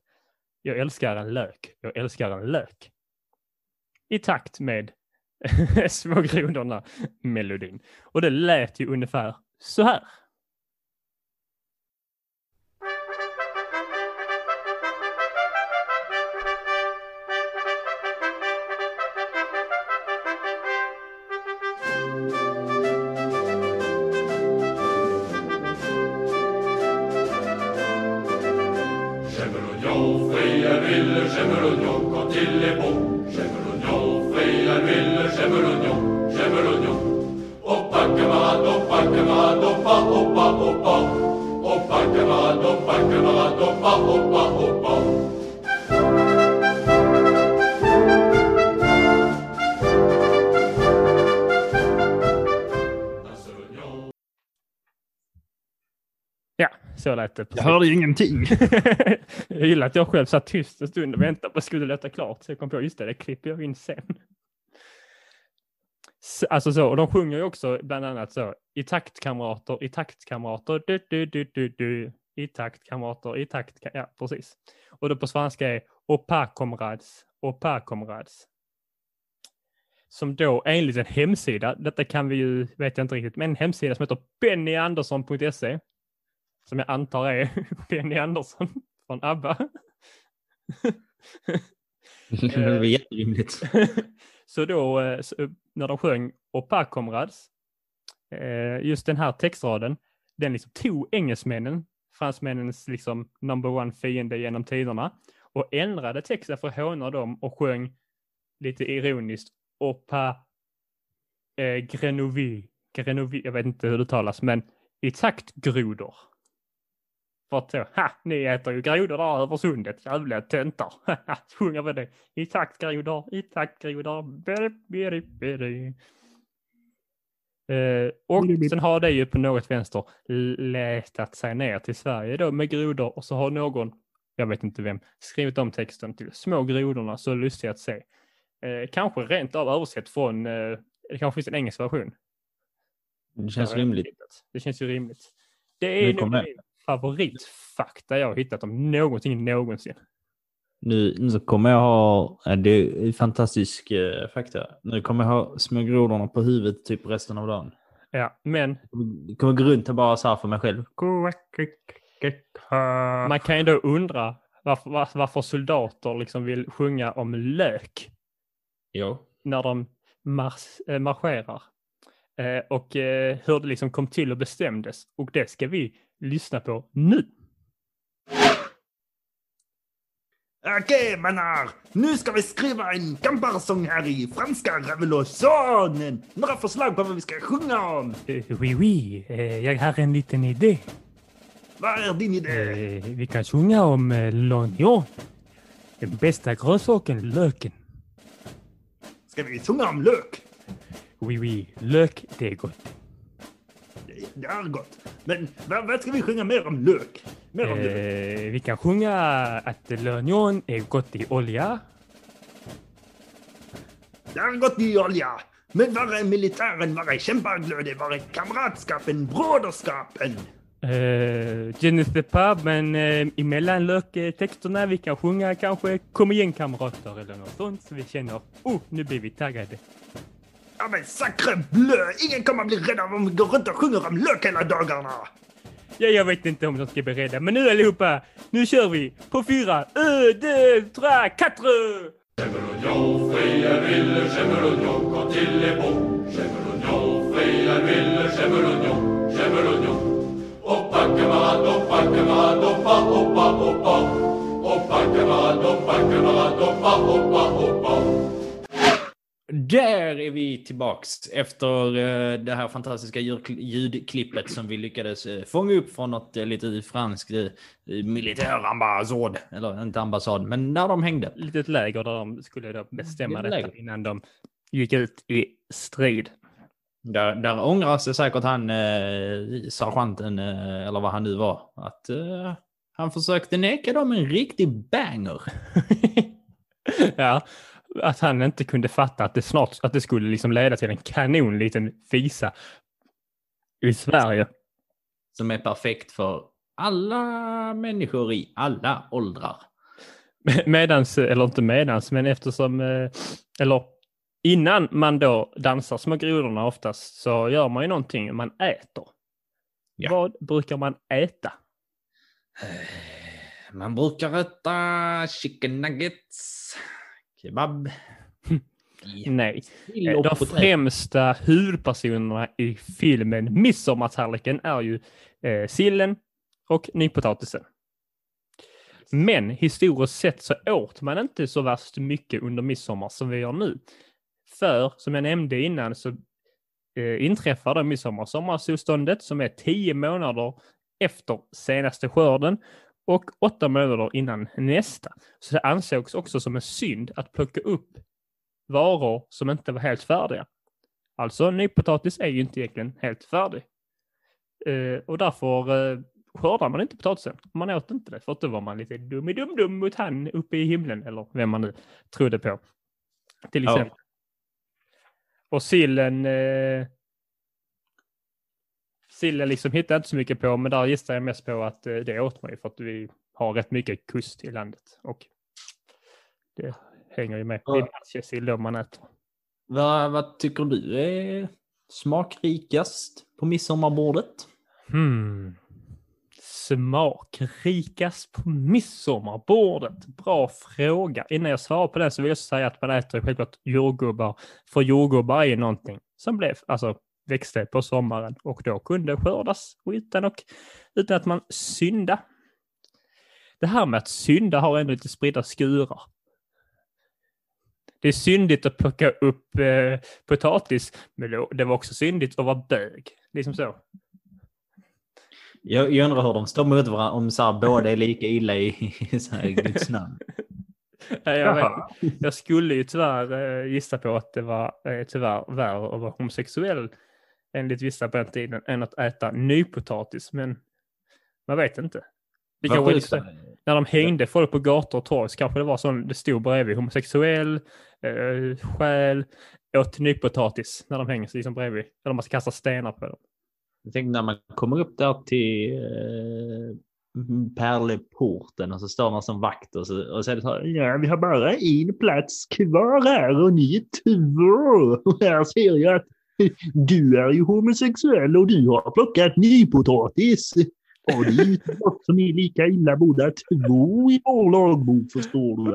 Jag älskar en lök, jag älskar en lök. I takt med små grodorna melodin. Och det lät ju ungefär så här. Lät. Jag hörde ingenting. jag gillar att jag själv satt tyst en stund och väntade på att skulle låta klart. Så jag kom på, just det, det klipper jag in sen. Alltså så, och de sjunger ju också bland annat så, i takt kamrater, i takt kamrater, du, du, du, du, du, i takt kamrater, i takt, ja precis. Och det på svenska är au pas comrades, au pas comrades. Som då enligt en hemsida, detta kan vi ju, vet jag inte riktigt, men en hemsida som heter bennyandersson.se som jag antar är Benny Andersson från ABBA. det var jätterimligt. så då, eh, eh, när de sjöng Opa Comrades, eh, just den här textraden, den liksom tog engelsmännen, fransmännens liksom number one fiende genom tiderna, och ändrade texten för att håna dem och sjöng lite ironiskt Opa eh, Grenovi, Grenovi, jag vet inte hur det talas, men i takt grodor. För att så, ha, ni äter ju grodor där över sundet, jävla töntar. Sjunger vi det. I takt grodor, i takt grodor, beri, beri, beri. Eh, och sen har det ju på något vänster letat sig ner till Sverige då med grodor och så har någon, jag vet inte vem, skrivit om texten till små grodorna så lustigt att se. Eh, kanske rent av översatt från, eh, det kanske finns en engelsk version. Det känns rimligt. Det känns ju rimligt. Det är nog favoritfakta jag har hittat om någonting någonsin. Nu, nu kommer jag ha, ja, det är fantastisk eh, fakta. Nu kommer jag ha små grodorna på huvudet typ resten av dagen. Ja, men Jag kommer gå runt och bara så här för mig själv. man kan ju då undra varför, var- varför soldater liksom vill sjunga om lök Jo. när de mars, eh, marscherar. Eh, och eh, hur det liksom kom till och bestämdes. Och det ska vi lyssna på nu. Okej manar, nu ska vi skriva en kamparsång här i franska revolutionen. Några förslag på vad vi ska sjunga om? Eh, oui, oui, eh, jag har en liten idé. Vad är din idé? Eh, vi kan sjunga om eh, l'oignon. Den bästa grönsaken, löken. Ska vi sjunga om lök? Oui, oui, lök, det är gott. Det- Det är gott. Men vad, vad ska vi sjunga mer om lök? Mer om lök? Eh, vi kan sjunga att l'oignon är gott i olja. Det är gott i olja. Men var är militären? Var är kämpaglöden? Var är kamratskapen? Broderskapen? Eh, je ne sais pas, men eh, emellan löktexterna vi kan sjunga kanske kom igen kamrater eller något sånt så vi känner oh, nu blir vi taggade. Ja men sacre bleu! Ingen kommer bli rädd om vi går runt och sjunger om lök hela dagarna. Ja, jag vet inte om de ska bli rädda, men nu allihopa, nu kör vi på fyra, un, deux, trois, quatre! J'aime l'oignon, Frayaville, j'aime l'oignon quand il est bon. Frayaville, j'aime l'oignon, j'aime l'oignon. Hoppa camarade, hoppa camarade, hoppa, hoppa, hoppa. Hoppa camarade, hoppa camarade, hoppa, hoppa, hoppa. Där är vi tillbaks efter eh, det här fantastiska ljud- ljudklippet som vi lyckades eh, fånga upp från något eh, lite franskt militärambassad. Eller inte ambassad, men när de hängde. Litet läger där de skulle då bestämma detta läger. innan de gick ut i strid. Där, där ångrar sig säkert han eh, sergeanten, eh, eller vad han nu var, att eh, han försökte neka dem en riktig banger. ja, att han inte kunde fatta att det snart att det skulle liksom leda till en kanon liten fisa i Sverige. Som är perfekt för alla människor i alla åldrar. Medans, eller inte medans, men eftersom, eh, eller innan man då dansar små grodorna oftast så gör man ju någonting, man äter. Ja. Vad brukar man äta? Man brukar äta chicken nuggets, kebab. Nej. Eh, De främsta huvudpersonerna i filmen Midsommartallriken är ju eh, sillen och nypotatisen. Men historiskt sett så åt man inte så värst mycket under midsommar som vi gör nu. För som jag nämnde innan så eh, inträffar det midsommar sommarsolståndet som är tio månader efter senaste skörden och åtta månader innan nästa. Så det ansågs också som en synd att plocka upp varor som inte var helt färdiga. Alltså nypotatis är ju inte egentligen helt färdig. Eh, och därför eh, skördar man inte potatisen. Man åt inte det för att då var man lite dum i dum dum mot han uppe i himlen eller vem man nu trodde på. Till Ja. exempel. Och sillen eh, Sillen liksom hittade jag inte så mycket på, men där gissar jag mest på att eh, det åt ju för att vi har rätt mycket kust i landet. Och det hänger ju med. Det är Ja. matjessill då man äter. Vad, vad tycker du är smakrikast på midsommarbordet? Hmm. Smakrikast på midsommarbordet? Bra fråga. Innan jag svarar på den så vill jag säga att man äter självklart jordgubbar. För jordgubbar är ju någonting som blev, alltså växte på sommaren och då kunde skördas utan, och, utan att man synda. Det här med att synda har ändå lite spridda skurar. Det är syndigt att plocka upp eh, potatis, men det var också syndigt att vara bög. Liksom så. Jag, jag undrar hur de står mot varandra, om så här, båda är lika illa i, i så här, Guds namn. Jag, jag skulle ju tyvärr eh, gissa på att det var eh, tyvärr värre att vara homosexuell enligt vissa på den tiden än att äta nypotatis. Men man vet inte. Det Vad kanske liksom, när de hängde folk på gator och torg så kanske det var så det stod bredvid homosexuell, eh, själ, åt nypotatis när de hänger sig liksom bredvid. Eller man ska kasta stenar på dem. Jag tänkte när man kommer upp där till eh, Pärleporten och så står någon som vakt och så, och så är det så här, Ja, vi har bara en plats kvar här och ni är två. Här ser jag att du är ju homosexuell och du har plockat nypotatis. Och det är ju något som är lika illa båda två i vår lagbok förstår du.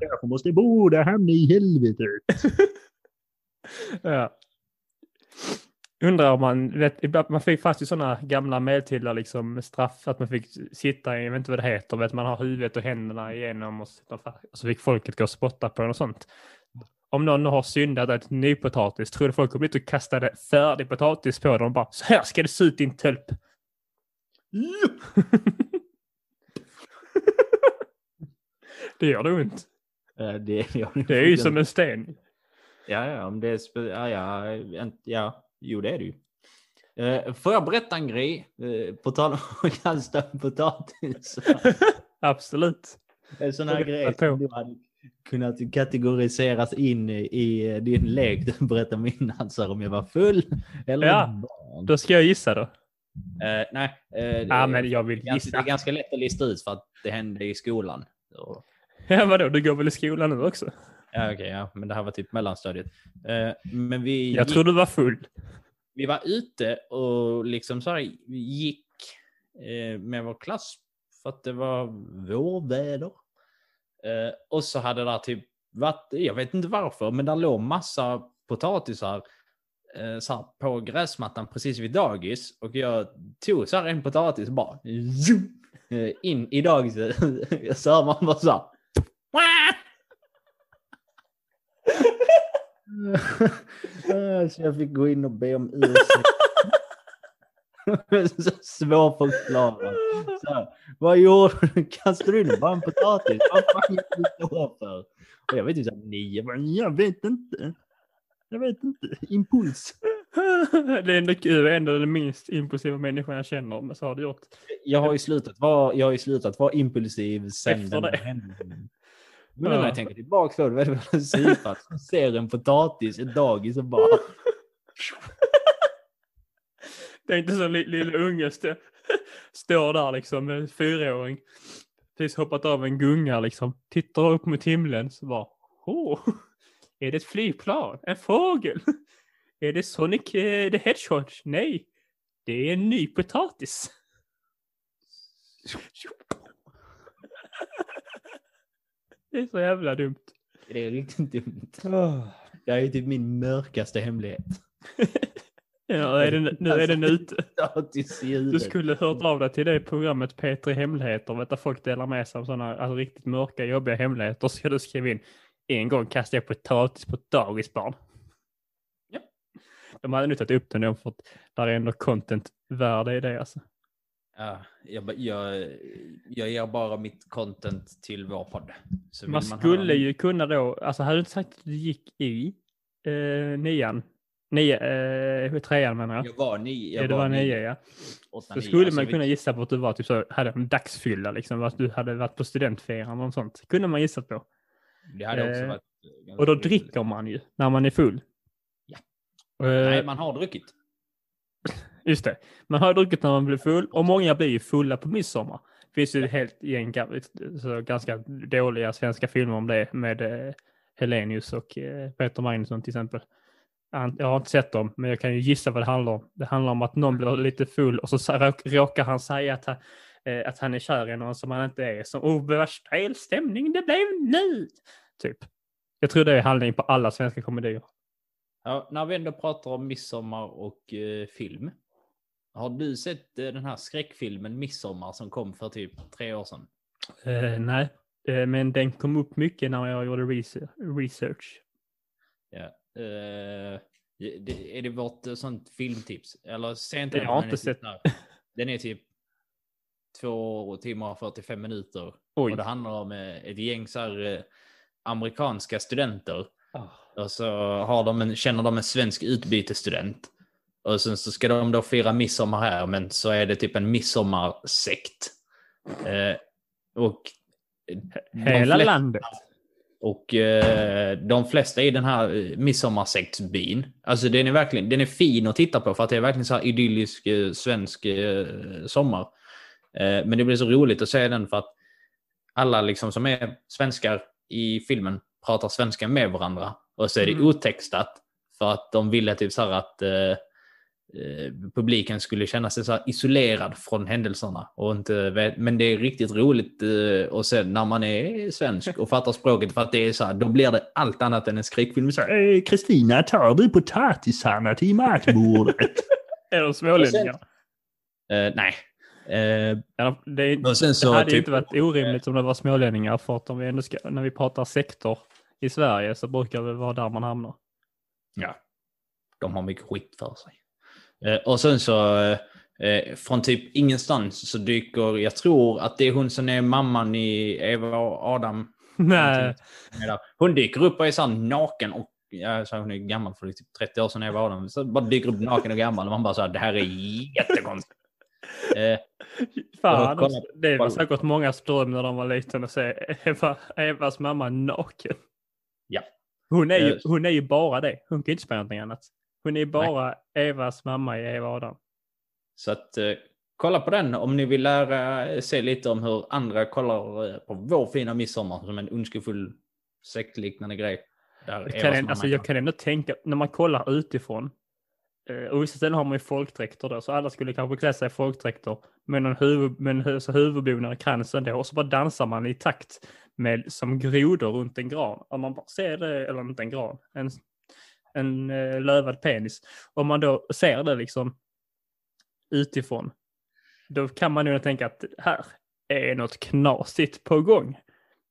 Därför måste båda hamna i helvetet. Ja. Undrar om man, vet, man fick fast i sådana gamla medeltida liksom straff att man fick sitta i, jag vet inte vad det heter, vet, man har huvudet och händerna igenom och, och så fick folket gå och spotta på en och sånt. Om någon har syndat ett nypotatis, tror du folk kommer dit och kastade färdig potatis på dem och bara så här ska det se ut din tölp. det gör det ont. eh, det, ja, Det är ju som en sten. Ja, ja, om det är... Ja, ja, ja, jo det är det ju. Eh, får jag berätta en grej? Eh, på tal om att kasta potatis. Absolut. En sån här grej vad som du hade kunnat kategoriseras in i, din lek du berättade om innan, så om jag var full eller Ja. barn. Då ska jag gissa då. Eh, nej, det, Ja, men jag vill ganska, det är gissa. ganska lätt att lista ut för att det hände i skolan. Ja, vadå, du går väl i skolan nu också? ja, okej, ja, men det här var typ mellanstadiet. Eh, men vi, Jag gick, tror du var full. vi var ute och liksom så här, gick med vår klass för att det var vårväder. Eh, och så hade det typ varit, jag vet inte varför, men där låg massa potatisar eh, så här, på gräsmattan precis vid dagis. Och jag tog så här en potatis och bara zoom, eh, in i dagiset. så hör man bara så här. Eh, så jag fick gå in och be om ursäkt. så svårförklarat. Så här, vad gjorde du? Kastade du bara en potatis? Vad fan gick du så för? Och jag vet inte, så nio. Jag bara, Jag vet inte. Jag vet inte. Impuls. det är ändå kul, är ändå den minst impulsiva människan jag känner, men så har du gjort. Jag har ju slutat vara, jag har ju slutat vara impulsiv sen Efter den det. händelsen. Men nu när Ja. jag tänker tillbaka på det, vad är det för psypat som ser en potatis, ett dagis och bara... Det är inte så li- lilla unge stå, står där liksom en fyraåring. Precis hoppat av en gunga liksom. Tittar upp mot himlen så bara. Åh, är det ett flygplan? En fågel? Är det Sonic eh, the Hedgehog? Nej, det är en ny potatis. Det är så jävla dumt. Det är riktigt dumt. Det är ju typ min mörkaste hemlighet. Ja, är det, nu är den ute. Du skulle hört av dig till det programmet P3 Hemligheter, vet du, folk delar med sig av sådana alltså, riktigt mörka, jobbiga hemligheter. Så du skriva in, en gång kastade jag potatis på ett dagisbarn. Ja. De hade nu tagit upp den då, för att där är ändå content-värde i det alltså. Ja, jag, jag, jag ger bara mitt content till vår podd. Man höra skulle min- ju kunna då, alltså hade du inte sagt att du gick i eh, nian, nio, eh, trean menar jag. Jag var nio. Ja, Jag det var nio, nio ja. åtta, Så nio. skulle Alltså, man vi- kunna gissa på att du var typ så, hade en dagsfylla liksom, att du hade varit på studentfiran och sånt. Kunde man gissa på. Det hade också Eh, varit... eh, ganska Och då dricker man ju när man är full. Ja. Eh, Nej, man har druckit. Just det. Man har druckit när man blir full och många blir ju fulla på midsommar. Det finns ju ett helt gäng så ganska dåliga svenska filmer om det med eh, Helenius och eh, Peter Magnusson till exempel. Jag har inte sett dem, men jag kan ju gissa vad det handlar om. Det handlar om att någon blir lite full och så råkar han säga att han, eh, att han är kär i någon som han inte är. Som, oh, vad stel stämning det blev nu! Typ. Jag tror det är handling på alla svenska komedier. Ja, när vi ändå pratar om midsommar och eh, film. Har du sett eh, den här skräckfilmen Midsommar som kom för typ tre år sedan? Eh, nej, eh, men den kom upp mycket när jag gjorde rese- research. Det, är det vårt eh, sånt filmtips? Eller se inte Jag har inte sett. Den är typ två timmar och 45 minuter. Oj. Och det handlar om eh, ett gäng så här, amerikanska studenter. Ah. Och så har de en, känner de en svensk utbytesstudent. Och sen så ska de då fira midsommar här, men så är det typ en midsommarsekt. Eh, och Hela flesta- landet. Och eh, de flesta i den här eh, midsommarsektsbyn, alltså den är verkligen den är fin att titta på för att det är verkligen så här idyllisk eh, svensk eh, sommar. Eh, men det blir så roligt att se den för att alla liksom som är svenskar i filmen pratar svenska med varandra. Och så är det Mm. otextat för att de ville typ så här att eh, publiken skulle känna sig så isolerad från händelserna. Och inte vet, men det är riktigt roligt eh, att se när man är svensk och fattar språket för att det är så här, då blir det allt annat än en skräckfilm. Eh, Kristina, tar du potatisarna till matbordet? Är de smålänningar? eh, nej. Eh, det, och sen det så hade typ, inte varit orimligt om det var smålänningar för att om vi ändå ska, när vi pratar sektor i Sverige så brukar det vara där man hamnar. Ja, de har mycket skit för sig. Eh, och sen så eh, från typ ingenstans så dyker, jag tror att det är hon som är mamman i Eva och Adam. Nej, Hon dyker upp och är så naken och Ja, så hon är gammal för typ 30 år sedan Eva och Adam. Så bara dyker upp naken och gammal och man bara så här, det här är jättekonstigt. Eh, fan. kolla- det var säkert många dröm när de var liten att se Eva, Evas mamma naken. Ja. Hon är, ju, Eh, hon är ju bara det. Hon kan inte spela någonting annat. Hon är bara Evas mamma i Eva och Adam. Så att eh, kolla på den om ni vill lära se lite om hur andra kollar eh, på vår fina midsommar som en ondskefull sektliknande grej. Där Jag kan, en- alltså, jag kan ändå tänka, när man kollar utifrån, eh, och vissa ställen har man ju folkdräkter då, så alla skulle kanske klä sig i folkdräkter med någon huvud, med en hu- så huvudbonad i kransen då, och så bara dansar man i takt med som grodor runt en gran. Om man bara ser det, eller inte en gran, en, en eh, lövad penis. Om man då ser det liksom utifrån, då kan man ju tänka att här är något knasigt på gång.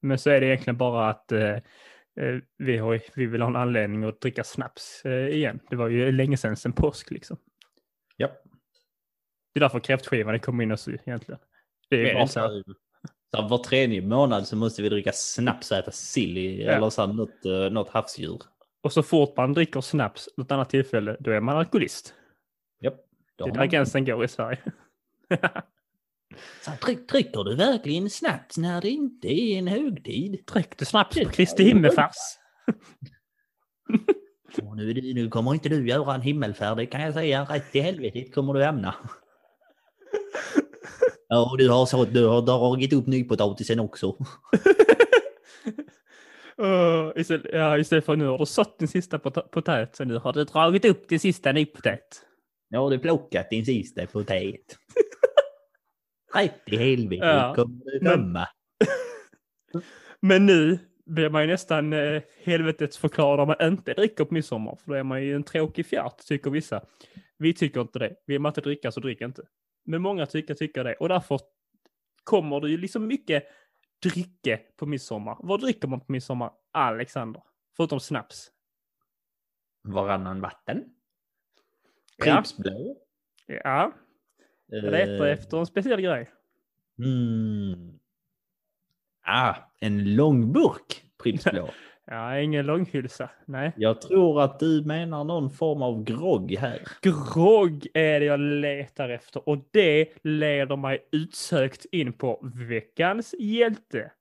Men så är det egentligen bara att eh, eh, vi, har, vi vill ha en anledning att dricka snaps eh, igen. Det var ju länge sedan sen påsk liksom. Ja. Det är därför kräftskivan kom in oss egentligen. Det är bara det så här, så. här, var tredje månad så måste vi dricka snaps och äta sill Ja. eller så här, något, eh, något havsdjur. Och så fort man dricker snaps något annat tillfälle, då är man alkoholist. Japp. Det är där gränsen går i Sverige. Så här, "Drick- dricker du verkligen snaps när det inte är en högtid? Drick du snaps på Kristi himmelfars? Och nu, det- nu kommer inte du göra en himmelfärd, det kan jag säga. Rätt i helvetet kommer du hamna. Ja, och du har, så, du har dragit upp nypotatisen också. Uh, istället, ja, istället för nu har du sått din sista pot- potat, så nu har du dragit upp din sista nypotat. Nu har du plockat din sista potat. Rätt i helvete Ja, kommer du men- hamna. Men nu blir man ju nästan eh, helvetets förklarad om man inte dricker på midsommar. För då är man ju en tråkig fjärt, tycker vissa. Vi tycker inte det. Vill man inte dricka så drick inte. Men många tycker, tycker det. Och därför kommer det ju liksom mycket dricke på midsommar. Vad dricker man på midsommar, Alexander? Förutom snaps. Varannan vatten. Ja. Pripps blå. Ja, jag letar Eh, efter en speciell grej. Mm. Ah, en lång burk Pripps blå. Ja, ingen långhylsa. Nej. Jag tror att du menar någon form av grogg här. Grogg är det jag letar efter och det leder mig utsökt in på veckans hjälte.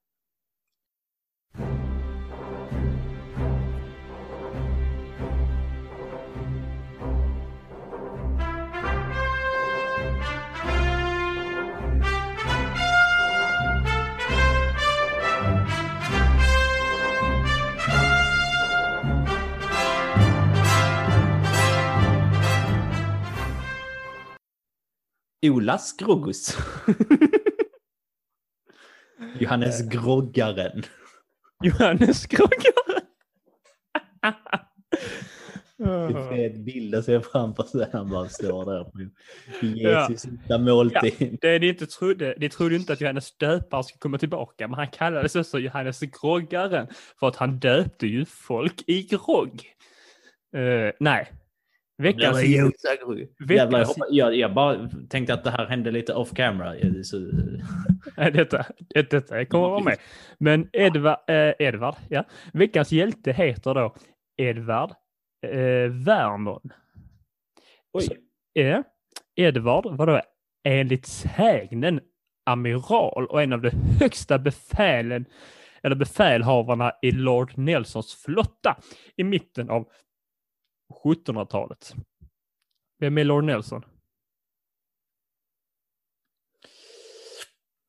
Olas Groggus. Johannes Groggaren. Johannes Groggare. Det är fet bild att se framför sig. Han bara står där på Jesus sista måltid. Det ni inte trodde, ni trodde inte att Johannes döpare skulle komma tillbaka, men han kallades också Johannes Groggaren för att han döpte ju folk i grogg. Eh, nej. Veckans, Jävlar, jag, hoppas, jag, jag bara tänkte att det här hände lite off camera. Så, detta, det- detta kommer vara med. Men Edvard, eh, Edvard, ja. Veckans hjälte heter då Edvard eh, Vernon. oj. Ja, Edvard var då enligt sägnen amiral och en av de högsta befälen eller befälhavarna i Lord Nelsons flotta i mitten av 1700-talet. Vem är Lord Nelson?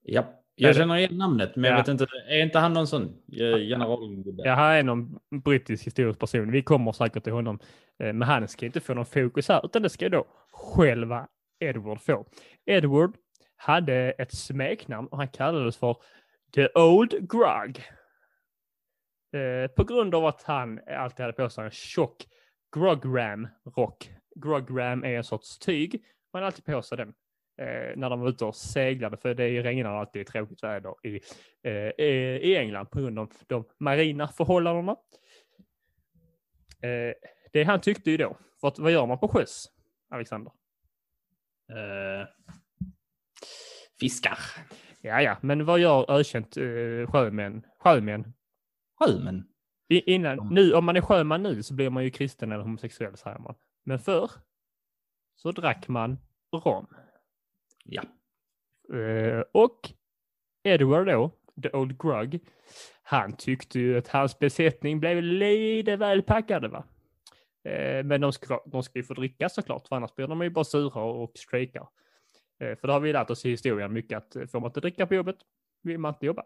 Ja, jag känner igen namnet, men jag Ja. vet inte. Är inte han någon sån eh, generalgubbe? Ja, här är någon brittisk historisk person. Vi kommer säkert till honom. Eh, Men han ska inte få någon fokus här, utan det ska då själva Edward få. Edward hade ett smeknamn och han kallades för The Old Grug. Eh, på grund av att han alltid hade på sig en tjock Grogram-rock. Grogram är en sorts tyg. Man hade alltid på sig den eh, när de var ute och seglade, för det regnar alltid i tråkigt väder i, eh, i England på grund av de marina förhållandena. Eh, det han tyckte ju då, för att, vad gör man på sjöss, Alexander? Eh, fiskar. Ja, ja, men vad gör ökänt eh, sjömän? Sjömän? Sjömän. Innan, De- nu, om man är sjöman nu så blir man ju kristen eller homosexuell säger man. Men förr så drack man rom. Ja. Eh, och Edward då, the old grug, han tyckte ju att hans besättning blev lite väl packade va. Eh, men de ska, de ska ju få dricka såklart, för annars blir de ju bara sura och strejkar. Eh, för det har vi lärt oss i historien mycket att får man inte dricka på jobbet vill man inte jobba.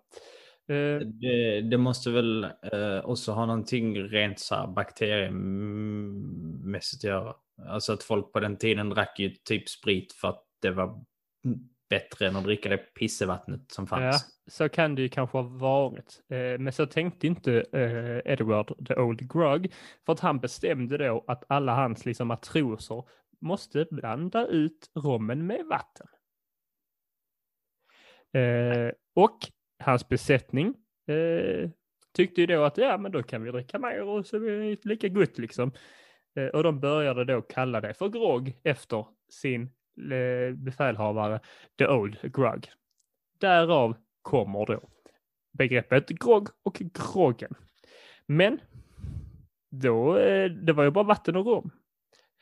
Eh, Det, det måste väl eh, också ha någonting rent så här bakteriemässigt att göra. Alltså att folk på den tiden drack ju typ sprit för att det var bättre än att dricka det pissevattnet som Ja, fanns. så kan det ju kanske ha varit. Eh, men så tänkte inte Edward the Old Grug. För att han bestämde då att alla hans liksom, matroser måste blanda ut rommen med vatten. Och hans besättning eh, tyckte ju då att ja, men då kan vi dricka mer och så är det lika gott liksom. Eh, och de började då kalla det för grogg efter sin eh, befälhavare The Old Grug. Därav kommer då begreppet grogg och groggen. Men då, eh, det var ju bara vatten och rom.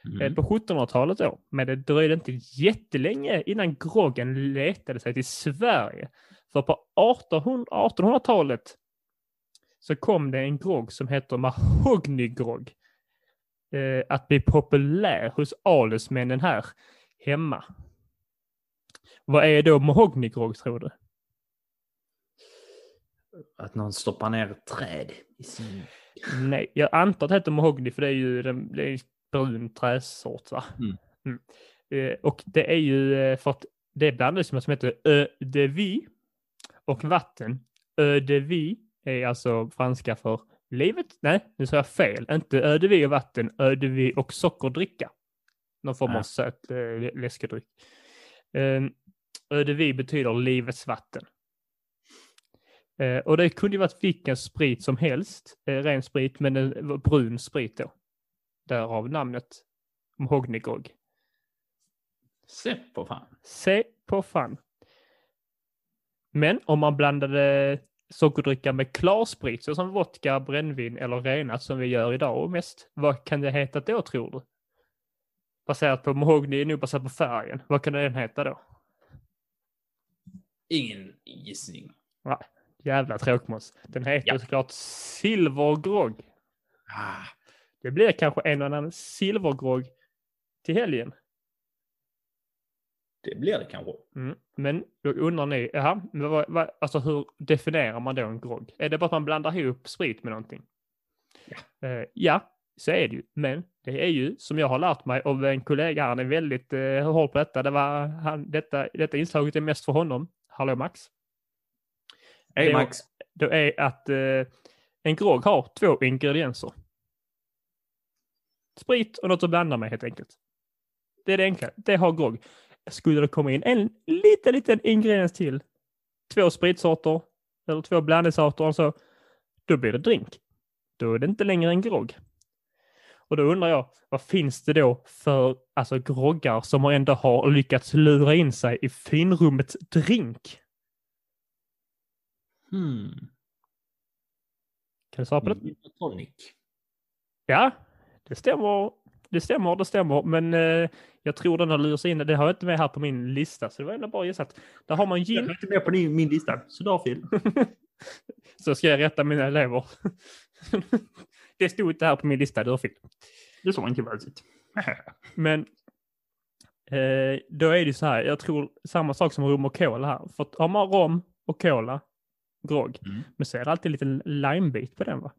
Mm. Eh, På 1700-talet då, men det dröjde inte jättelänge innan groggen letade sig till Sverige. För på 1800 1800-talet så kom det en grogg som heter mahognygrogg eh, att bli populär hos adelsmännen här hemma. Vad är då mahognygrogg tror du? Att någon stoppar ner ett träd i sin... Nej, jag antar att det heter mahogny för det är ju den, det är en brun träsort va? Mm. Mm. Eh, och det är ju eh, för att det blandas med som heter eau de vie och vatten. Eau de vie är alltså franska för livet. Nej, nu sa jag fel. Inte eau de vie och vatten, eau de vie och sockerdricka. Någon form Ja. av söt eh, läskedryck. Eh, eau de vie betyder livets vatten. Eh, och det kunde ju varit vilken sprit som helst, eh, ren sprit, men en brun sprit då. Därav namnet mahognygrogg. Se på fan. Se på fan. Men om man blandade sockerdricka med klarsprit, så som vodka, brännvin eller renat som vi gör idag och mest, vad kan det heta då tror du? Baserat på mahogny, nog baserat på färgen. Vad kan den heta då? Ingen gissning. Jävla tråkmåns. Den heter Ja. såklart silvergrogg. Ah, Det blir kanske en och annan silvergrogg till helgen. Det blir det kanske. Mm. Men då undrar ni, men vad, vad, alltså hur definierar man då en grogg? Är det bara att man blandar ihop sprit med någonting? Ja. Eh, ja, så är det ju. Men det är ju, som jag har lärt mig av en kollega, han är väldigt eh, hård på detta. Det var, han, detta. Detta inslaget är mest för honom. Hallå Max. Hej Max. Det är att eh, en grogg har två ingredienser. Sprit och något att blanda med helt enkelt. Det är det enkla. Det har grogg. Skulle det komma in en liten, liten ingrediens till, två spritsorter eller två blandningssorter så, då blir det drink. Då är det inte längre en grogg. Och då undrar jag, vad finns det då för alltså, groggar som ändå har lyckats lura in sig i finrummet drink? Hmm. Kan du svara på det? Tonic. Ja, det stämmer. Det stämmer, det stämmer. Men eh, jag tror den har lurat in. Det har jag inte med här på min lista, så det var ändå bra gissat. Där har man Jag gin. är inte med på din, min lista, så du har fel. Så ska jag rätta mina elever. det stod inte här på min lista, dörrfil. Det sa inte väldigt. Men eh, då är det så här, jag tror samma sak som rom och cola här. För har man rom och cola, grogg, Mm. men så är det alltid en liten limebit på den va?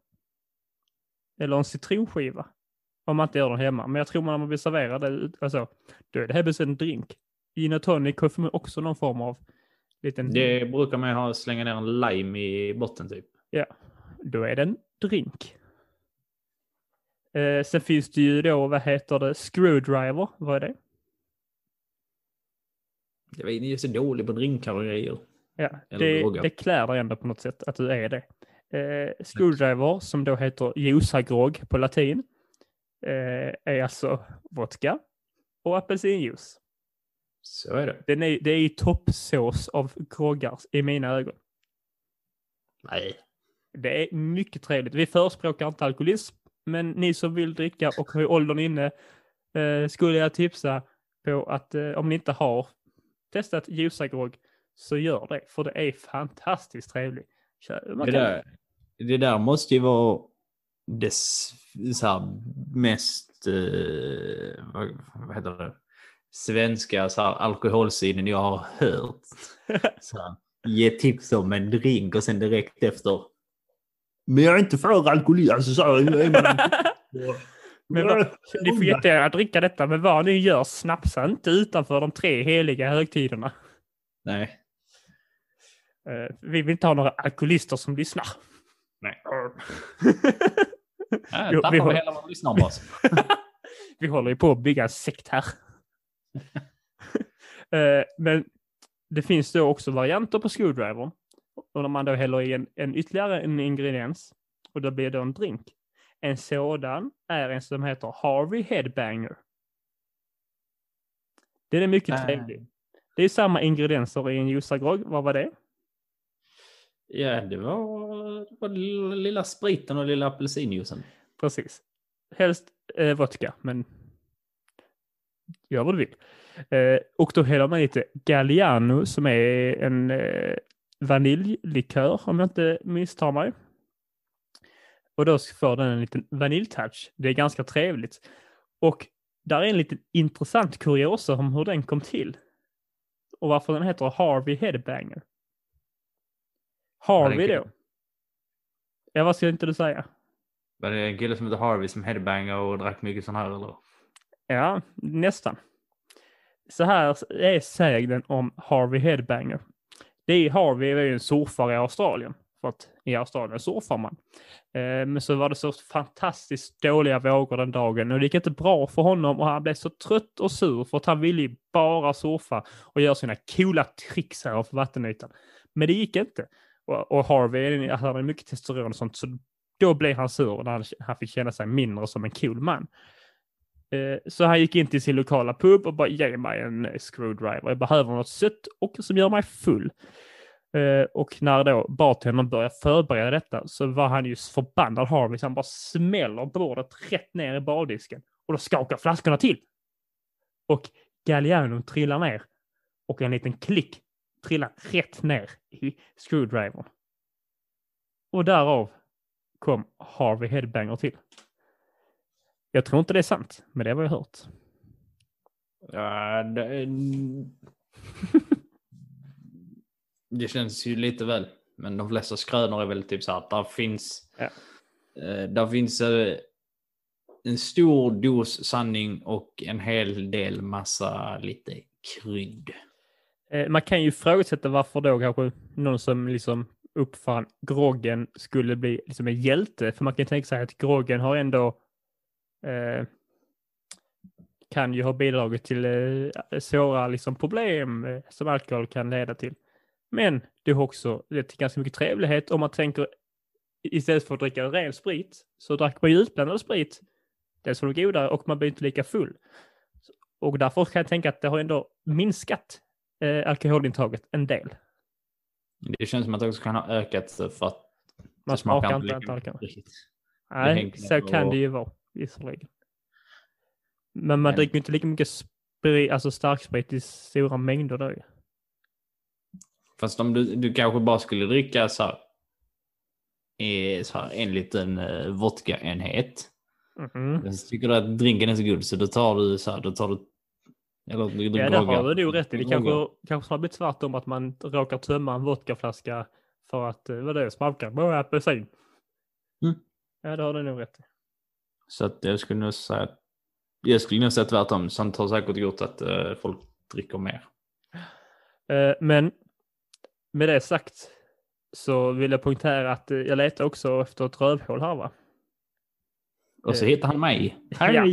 Eller en citronskiva. Om man inte gör den hemma. Men jag tror man när man vill servera det, ut- alltså, då är det här en drink. Gin och tonic har också någon form av liten... Det brukar man ju ha slänga ner en lime i botten typ. Ja, då är det en drink. Eh, sen finns det ju då, vad heter det, screwdriver, vad är det? Jag vet inte, jag är så dålig på drinkar och grejer. Ja, Eller det, det klär dig ändå på något sätt att du är det. Eh, screwdriver, som då heter juicagrogg på latin, eh, är alltså vodka och apelsinjuice. Så är det. Den är, det är ju toppsås av groggar i mina ögon. Nej. Det är mycket trevligt. Vi förespråkar inte alkoholism, men ni som vill dricka och har åldern inne eh, skulle jag tipsa på att eh, om ni inte har testat ljusagrogg så gör det, för det är fantastiskt trevligt. Det där, det där måste ju vara det så här, mest, eh, vad, vad heter det, svenska så här, alkoholsidan jag har hört. Så här, ge tips om en drink och sen direkt efter. Men jag är inte för alkohol. Alltså så här, är man... Men vad- ni får jättegärna dricka detta, men vad ni gör, snapsa inte utanför de tre heliga högtiderna. Nej. Eh, vi vill inte ha några alkoholister som lyssnar. Nej. Jo, Ja, vi vi hela vår lyssnarbas. Vi håller ju på att bygga en sekt här. Eh, Men det finns då också varianter på screwdrivern. Och när man då häller i en, en ytterligare en ingrediens och då blir det en drink. En sådan är en som heter Harvey Headbanger. Den är mycket Äh. trevlig. Det är samma ingredienser i en juicagrogg. Vad var det? Ja, det var, det var lilla, spriten och lilla apelsinjuicen. Precis. Helst eh, vodka, men gör vad du vill. Eh, och då häller man lite Galliano som är en eh, vaniljlikör om jag inte misstar mig. Och då får den en liten vaniljtouch. Det är ganska trevligt. Och där är en liten intressant kuriosa om hur den kom till. Och varför den heter Harvey Headbanger. Harvey tänker då. Ja, vad ska inte du säga? Var det en kille som heter Harvey som headbanger och drack mycket sån här eller? Ja, nästan. Så här är sägnen om Harvey Headbanger. Det är Harvey är ju en surfare i Australien. För att i Australien surfar man. Eh, men så var det så fantastiskt dåliga vågor den dagen och det gick inte bra för honom och han blev så trött och sur för att han ville ju bara surfa och göra sina coola tricks här på vattenytan. Men det gick inte. Och, och Harvey alltså, han hade mycket testosteron och sånt så då blev han sur när han, han fick känna sig mindre som en cool man. Eh, så han gick in till sin lokala pub och bara ge mig en screwdriver. Jag behöver något sött och som gör mig full. Eh, och när då bartendern börjar förbereda detta så var han ju förbannad Harvey så han bara smäller bordet rätt ner i bardisken. Och då skakar flaskorna till. Och Galliano trillar ner. Och en liten klick trillar rätt ner i screwdrivern. Och därav kom Harvey Headbanger till. Jag tror inte det är sant, men det har jag hört. Ja, det, det känns ju lite väl. Men de flesta skrönor är väl typ så här att där finns, Ja. eh, där finns eh, en stor dos sanning och en hel del massa lite krydd. Eh, man kan ju ifrågasätta varför då kanske någon som liksom uppfann groggen skulle bli liksom en hjälte. För man kan tänka sig att groggen har ändå eh, kan ju ha bidragit till eh, svåra liksom, problem eh, som alkohol kan leda till. Men det har också lett till ganska mycket trevlighet om man tänker istället för att dricka ren sprit så drack man ju utblandad sprit. Dels var godare och man blir inte lika full. Och därför kan jag tänka att det har ändå minskat eh, alkoholintaget en del. Det känns som att det också kan ha ökat för att Man smakar inte lika mycket. Nej, så kan det ju vara visserligen. Men man Men- dricker inte lika mycket sprit, alltså starksprit i stora mängder då ju. Fast om du, du kanske bara skulle dricka så här är så här, en liten uh, vodkaenhet. Men så tycker du att drinken är så god så då tar du så här, då tar du... Eller du, du Ja, det har du nog rätt i. Det kanske, kanske har blivit tvärtom att man råkar tömma en vodkaflaska för att, eh, vad det är, smakar på apelsin. Mm. Ja, det har du nog rätt i. Så att jag skulle nog säga att jag skulle nog säga tvärtom. Sånt har säkert gjort att eh, folk dricker mer. Eh, Men med det sagt så vill jag poängtera att eh, jag letar också efter ett rövhål här va? Och så Eh, hittar han mig. ja.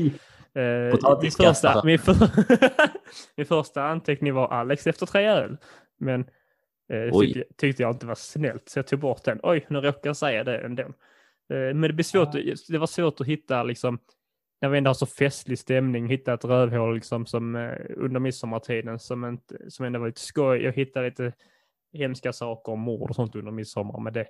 Eh, min, första, min, för, min första anteckning var Alex efter tre öl. Men eh, tyckte, tyckte jag inte var snällt så jag tog bort den. Oj, nu råkade jag säga det ändå. Eh, men det, blir svårt, det var svårt att hitta liksom, när vi ändå har så festlig stämning, hitta ett rövhål liksom, som eh, under midsommartiden som, inte, som ändå var lite skoj. Jag hittade lite hemska saker om mord och sånt under midsommar, men det,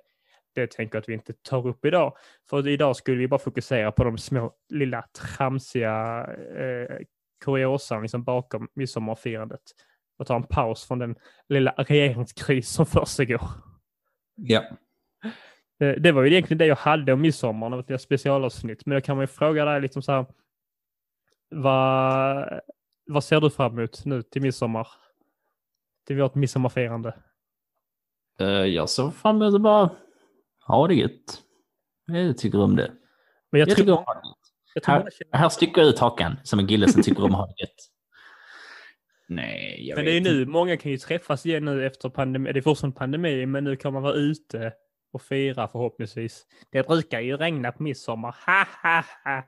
det tänker jag att vi inte tar upp idag. För idag skulle vi bara fokusera på de små, lilla, tramsiga eh, kuriosan liksom bakom midsommarfirandet. Och ta en paus från den lilla regeringskris som försiggår. Ja. Eh, Det var ju egentligen det jag hade om midsommar, ett litet specialavsnitt. Men då kan man ju fråga dig liksom så här, vad, vad ser du fram emot nu till midsommar? Till vårt midsommarfirande? Eh, jag såg fram emot att bara ha det gött. Jag tycker om det. Men jag, Jag, tycker om det jag tror Här, känner- här sticker jag ut hakan som en kille som tycker om att ha det gött. Nej, jag Men det är ju nu, många kan ju träffas igen nu efter pandemi. Det är fortfarande pandemi, men nu kan man vara ute och fira förhoppningsvis. Det brukar ju regna på midsommar. Ha, ha, ha.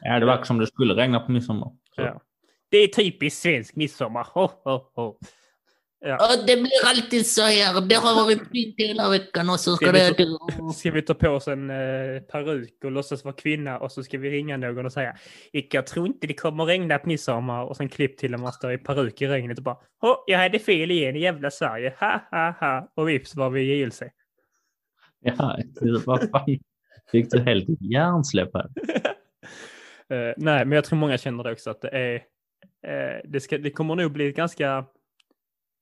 Ja, det verkar som det skulle regna på midsommar. Så. Ja. Det är typiskt svensk midsommar. Ho, ho, ho. Ja. Och det blir alltid så här. Det har varit fint hela veckan och så ska Ska vi det... Ska vi ta på oss en eh, peruk och låtsas vara kvinna och så ska vi ringa någon och säga jag tror inte det kommer regna på midsommar och sen klipp till när man står i peruk i regnet och bara Åh, jag hade fel igen i jävla Sverige, ha ha ha och vips var vi i JLC. Ja, det- vad fan. Fick du helt hjärnsläpp här? Eh, nej, men jag tror många känner det också att det är eh, det, ska, det kommer nog bli ganska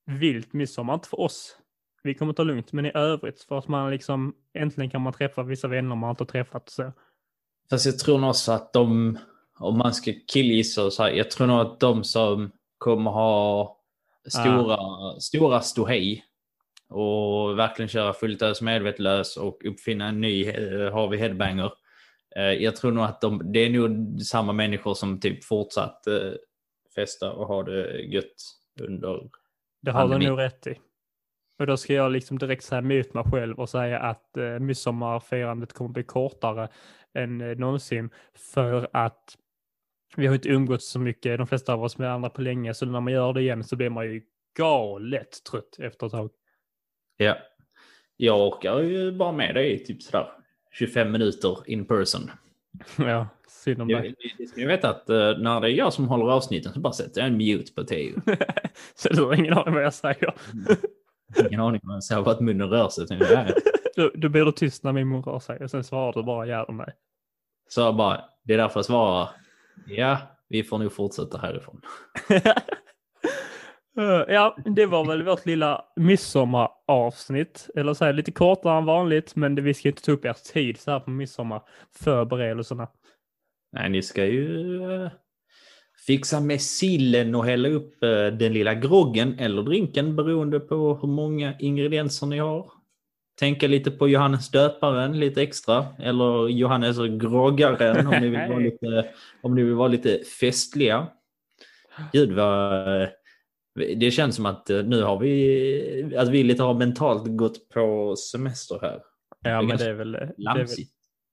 vilt midsommar, inte för oss. Vi kommer ta lugnt, men i övrigt för att man liksom äntligen kan man träffa vissa vänner man inte har träffat. Så. Fast jag tror nog också att de, om man ska killgissa och så här, jag tror nog att de som kommer ha stora, stora ståhej och verkligen köra fullt ös medvetlös och uppfinna en ny har Harvey Headbanger. Eh, jag tror nog att de, det är nog samma människor som typ fortsatt eh, festa och ha det gött under det har du nog rätt i. Och då ska jag liksom direkt säga emot mig själv och säga att eh, midsommarfirandet kommer bli kortare än eh, någonsin för att vi har inte umgåtts så mycket, de flesta av oss med andra på länge, så när man gör det igen så blir man ju galet trött efter ett tag. Ja. Jag orkar ju bara med dig typ sådär 25 minuter in person. Ja, synd om dig. det ska ni veta att eh, när det är jag som håller avsnitten så bara sätter jag en mute på Teo. så du har ingen aning vad jag säger. Ingen aning om jag ser vad att munnen rör sig. Du, du blir tyst när min mun rör sig och sen svarar du bara ja eller nej. Så jag bara, det är därför jag svarar. Ja, vi får nog fortsätta härifrån. Eh, Ja, det var väl vårt lilla midsommaravsnitt. Eller så här, lite kortare än vanligt, men det, vi ska inte ta upp er tid så här på midsommarförberedelserna. Nej, ni ska ju eh, fixa med sillen och hälla upp eh, den lilla groggen eller drinken beroende på hur många ingredienser ni har. Tänka lite på Johannes döparen lite extra eller Johannes groggaren om ni vill vara lite, om ni vill vara lite festliga. Gud vad... Det känns som att eh, nu har vi, att vi lite har mentalt gått på semester här. Ja, men det är väl... Det är väl Lamsigt.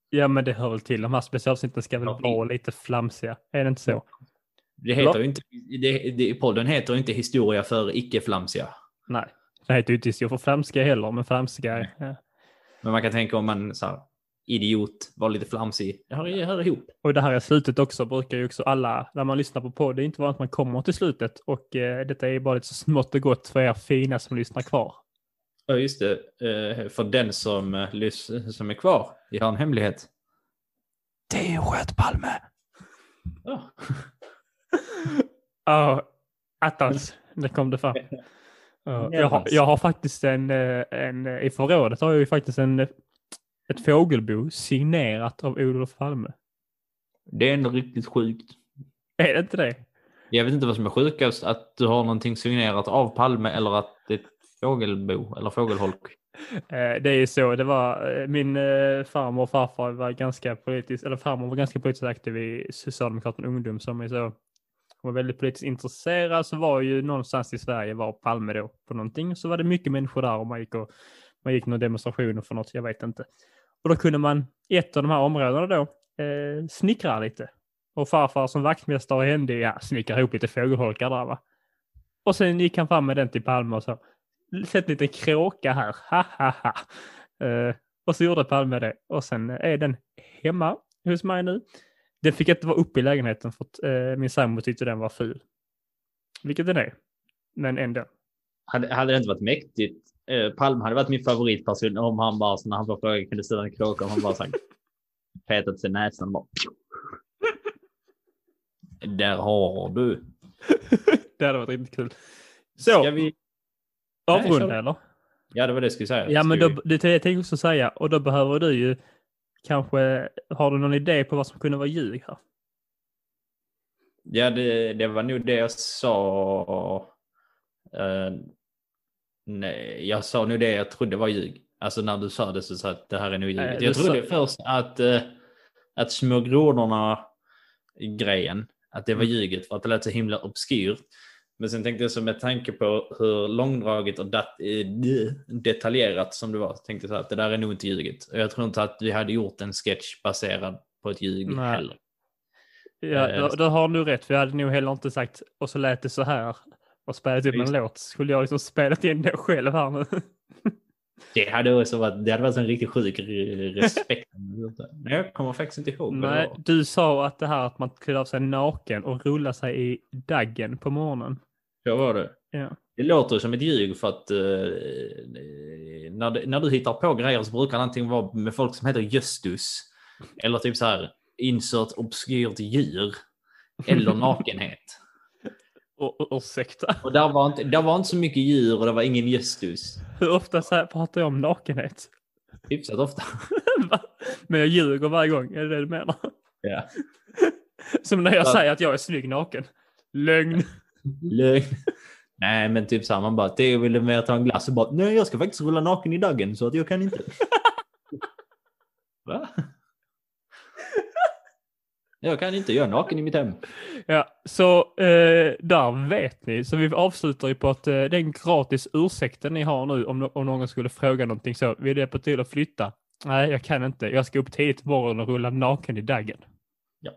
ja, men det hör väl till. De här specialavsnitten ska väl Ja, vara lite flamsiga. Är det inte så? Det heter ju inte, det, det, podden heter ju inte historia för icke-flamsiga. Nej. Det heter ju inte historia för flamsiga heller, men flamsiga. Ja. Men man kan tänka om man så här, idiot, var lite flamsig. Det hör, det hör ihop. Och det här är slutet också, brukar ju också alla, när man lyssnar på podd, det är inte vanligt att man kommer till slutet. Och eh, detta är bara lite så smått och gott för er fina som lyssnar kvar. Ja, just det. Eh, För den som, eh, som är kvar, vi har en hemlighet. Theo sköt Palme. Ja. Ja, attans, det kom det fram. Ja, jag, har, jag har faktiskt en, eh, en, i förrådet har jag ju faktiskt en, ett fågelbo signerat av Olof Palme. Det är ändå riktigt sjukt. Är det inte det? Jag vet inte vad som är sjukast, att du har någonting signerat av Palme eller att det är ett fågelbo eller fågelholk. Eh, Det är ju så, det var eh, min eh, farmor och farfar var ganska politiskt, eller farmor var ganska politiskt aktiv i Socialdemokraterna ungdom som är så, var väldigt politiskt intresserad, så var ju någonstans i Sverige var Palme då på någonting, så var det mycket människor där och man gick och man gick någon demonstration för något, jag vet inte. Och då kunde man i ett av de här områdena då eh, snickra lite. Och farfar som vaktmästare hände, ja, snickra ihop lite fågelholkar där va. Och sen gick han fram med den till Palme och sa, sätt en liten kråka här, ha ha ha. Eh, och så gjorde Palme det. Och sen är den hemma hos mig nu. Den fick inte vara uppe i lägenheten för att eh, min sambo tyckte den var ful. Vilket den är. Men ändå. Hade, hade det inte varit mäktigt? Eh, Palme hade varit min favoritperson om han bara, så när han får fråga kunde ställa en kråka, om han bara sagt petat sig i näsan bara. Där har du. det hade varit riktigt kul. Så, Ska vi? Avrunda eller? Ja, det var det jag skulle säga. Ja, men då, det tänkte jag också säga. Och då behöver du ju kanske, har du någon idé på vad som kunde vara ljug här? Ja, det, det var nog det jag sa. Eh, nej, jag sa nog det jag trodde var ljug. Alltså när du sa det så sa jag att det här är nog ljug. Nej, du jag trodde sa- först att, uh, att små grodorna grejen, att det var Mm. ljuget för att det lät så himla obskyrt. Men sen tänkte jag så med tanke på hur långdraget och dat- eh, detaljerat som det var, så tänkte jag så att det där är nog inte ljuget. Och jag tror inte att vi hade gjort en sketch baserad på ett ljug Nej. heller. Ja, Eh, då, då har du rätt. Jag hade nog heller inte sagt, och så lät det så här och spelat upp en låt. Skulle jag liksom spelat in det själv här nu? Det hade också varit, det hade varit en riktigt sjuk re- respekt. Men jag kommer faktiskt inte ihåg. Nej, du sa att det här att man klär av sig naken och rullar sig i daggen på morgonen. Så var det. Ja. Det låter som ett ljug för att eh, när, det, när du hittar på grejer så brukar det antingen vara med folk som heter Justus eller typ så här insert obskyrt djur eller nakenhet. Ursäkta. Och där var, inte, där var inte så mycket djur och det var ingen Justus. Hur ofta så här pratar jag om nakenhet? Hyfsat ofta. Men jag ljuger varje gång, är det det du menar? Ja. Som när jag Ja. säger att jag är snygg naken. Lögn. Lögn. Nej, men typ så här, man bara, Theo ville mer ta en glass och bara, nej, jag ska faktiskt rulla naken i daggen så att jag kan inte. Va? Jag kan inte, jag är naken i mitt hem. Ja, så eh, där vet ni. Så vi avslutar ju på att eh, den gratis ursäkten ni har nu om, om någon skulle fråga någonting så. Vill hjälpa till att flytta? Nej, jag kan inte. Jag ska upp tidigt på morgonen och rulla naken i daggen. Ja.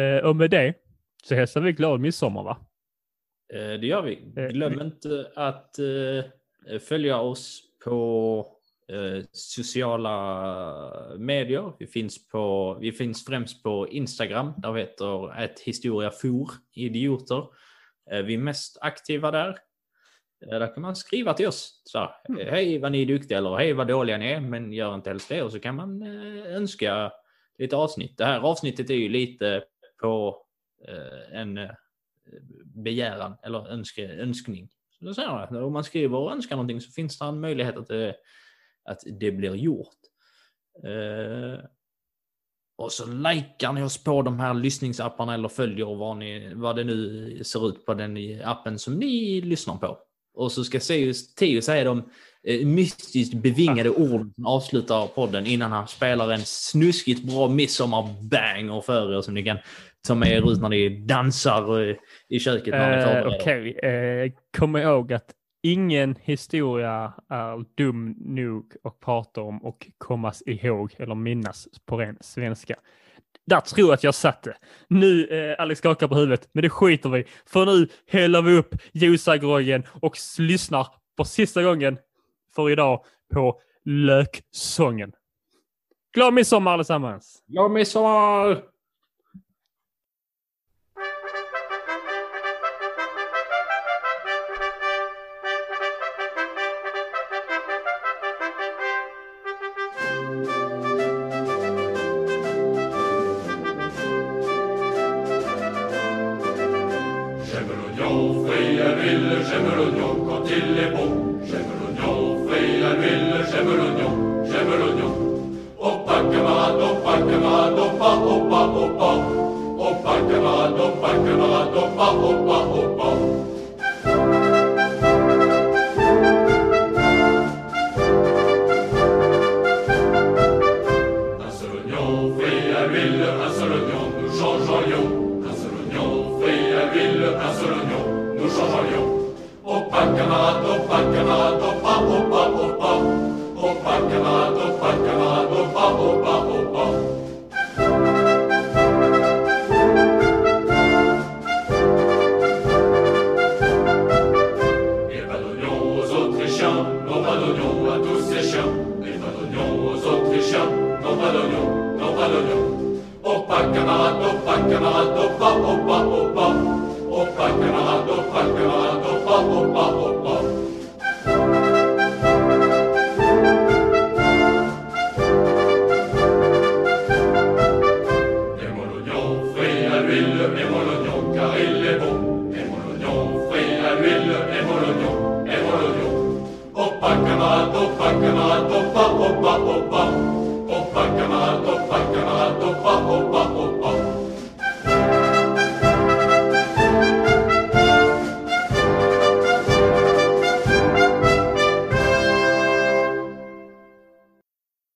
Eh, och med det så hälsar vi glad midsommar va? Eh, Det gör vi. Eh, Glöm inte att eh, följa oss på sociala medier. Vi finns, på, vi finns främst på Instagram. Där vi heter ett historia for idioter. Eh, Vi är mest aktiva där. Eh, Där kan man skriva till oss. Så, här, eh, hej vad ni är duktiga eller hej vad dåliga ni är. Men gör inte helst det. Och så kan man eh, önska lite avsnitt. Det här avsnittet är ju lite på eh, en eh, begäran eller önske, önskning. Så säger jag, om man skriver och önskar någonting så finns det en möjlighet att det, att det blir gjort. Eh, och så likar ni oss på de här lyssningsapparna eller följer vad, ni, vad det nu ser ut på den appen som ni lyssnar på. Och så ska Theo- säga de eh, mystiskt bevingade orden som avslutar podden innan han spelar en snuskigt bra midsommar-banger för er som ni kan ta med er ut när ni dansar eh, i köket förbereder. Okej, eh, kom ihåg att ingen historia är dum nog att prata om och kommas ihåg eller minnas på ren svenska. Där tror jag att jag satt det. Nu, eh, Alex skakar på huvudet, men det skiter vi För nu häller vi upp ljusagroggen och lyssnar på sista gången för idag på löksången. Glad midsommar allesammans! Glad midsommar!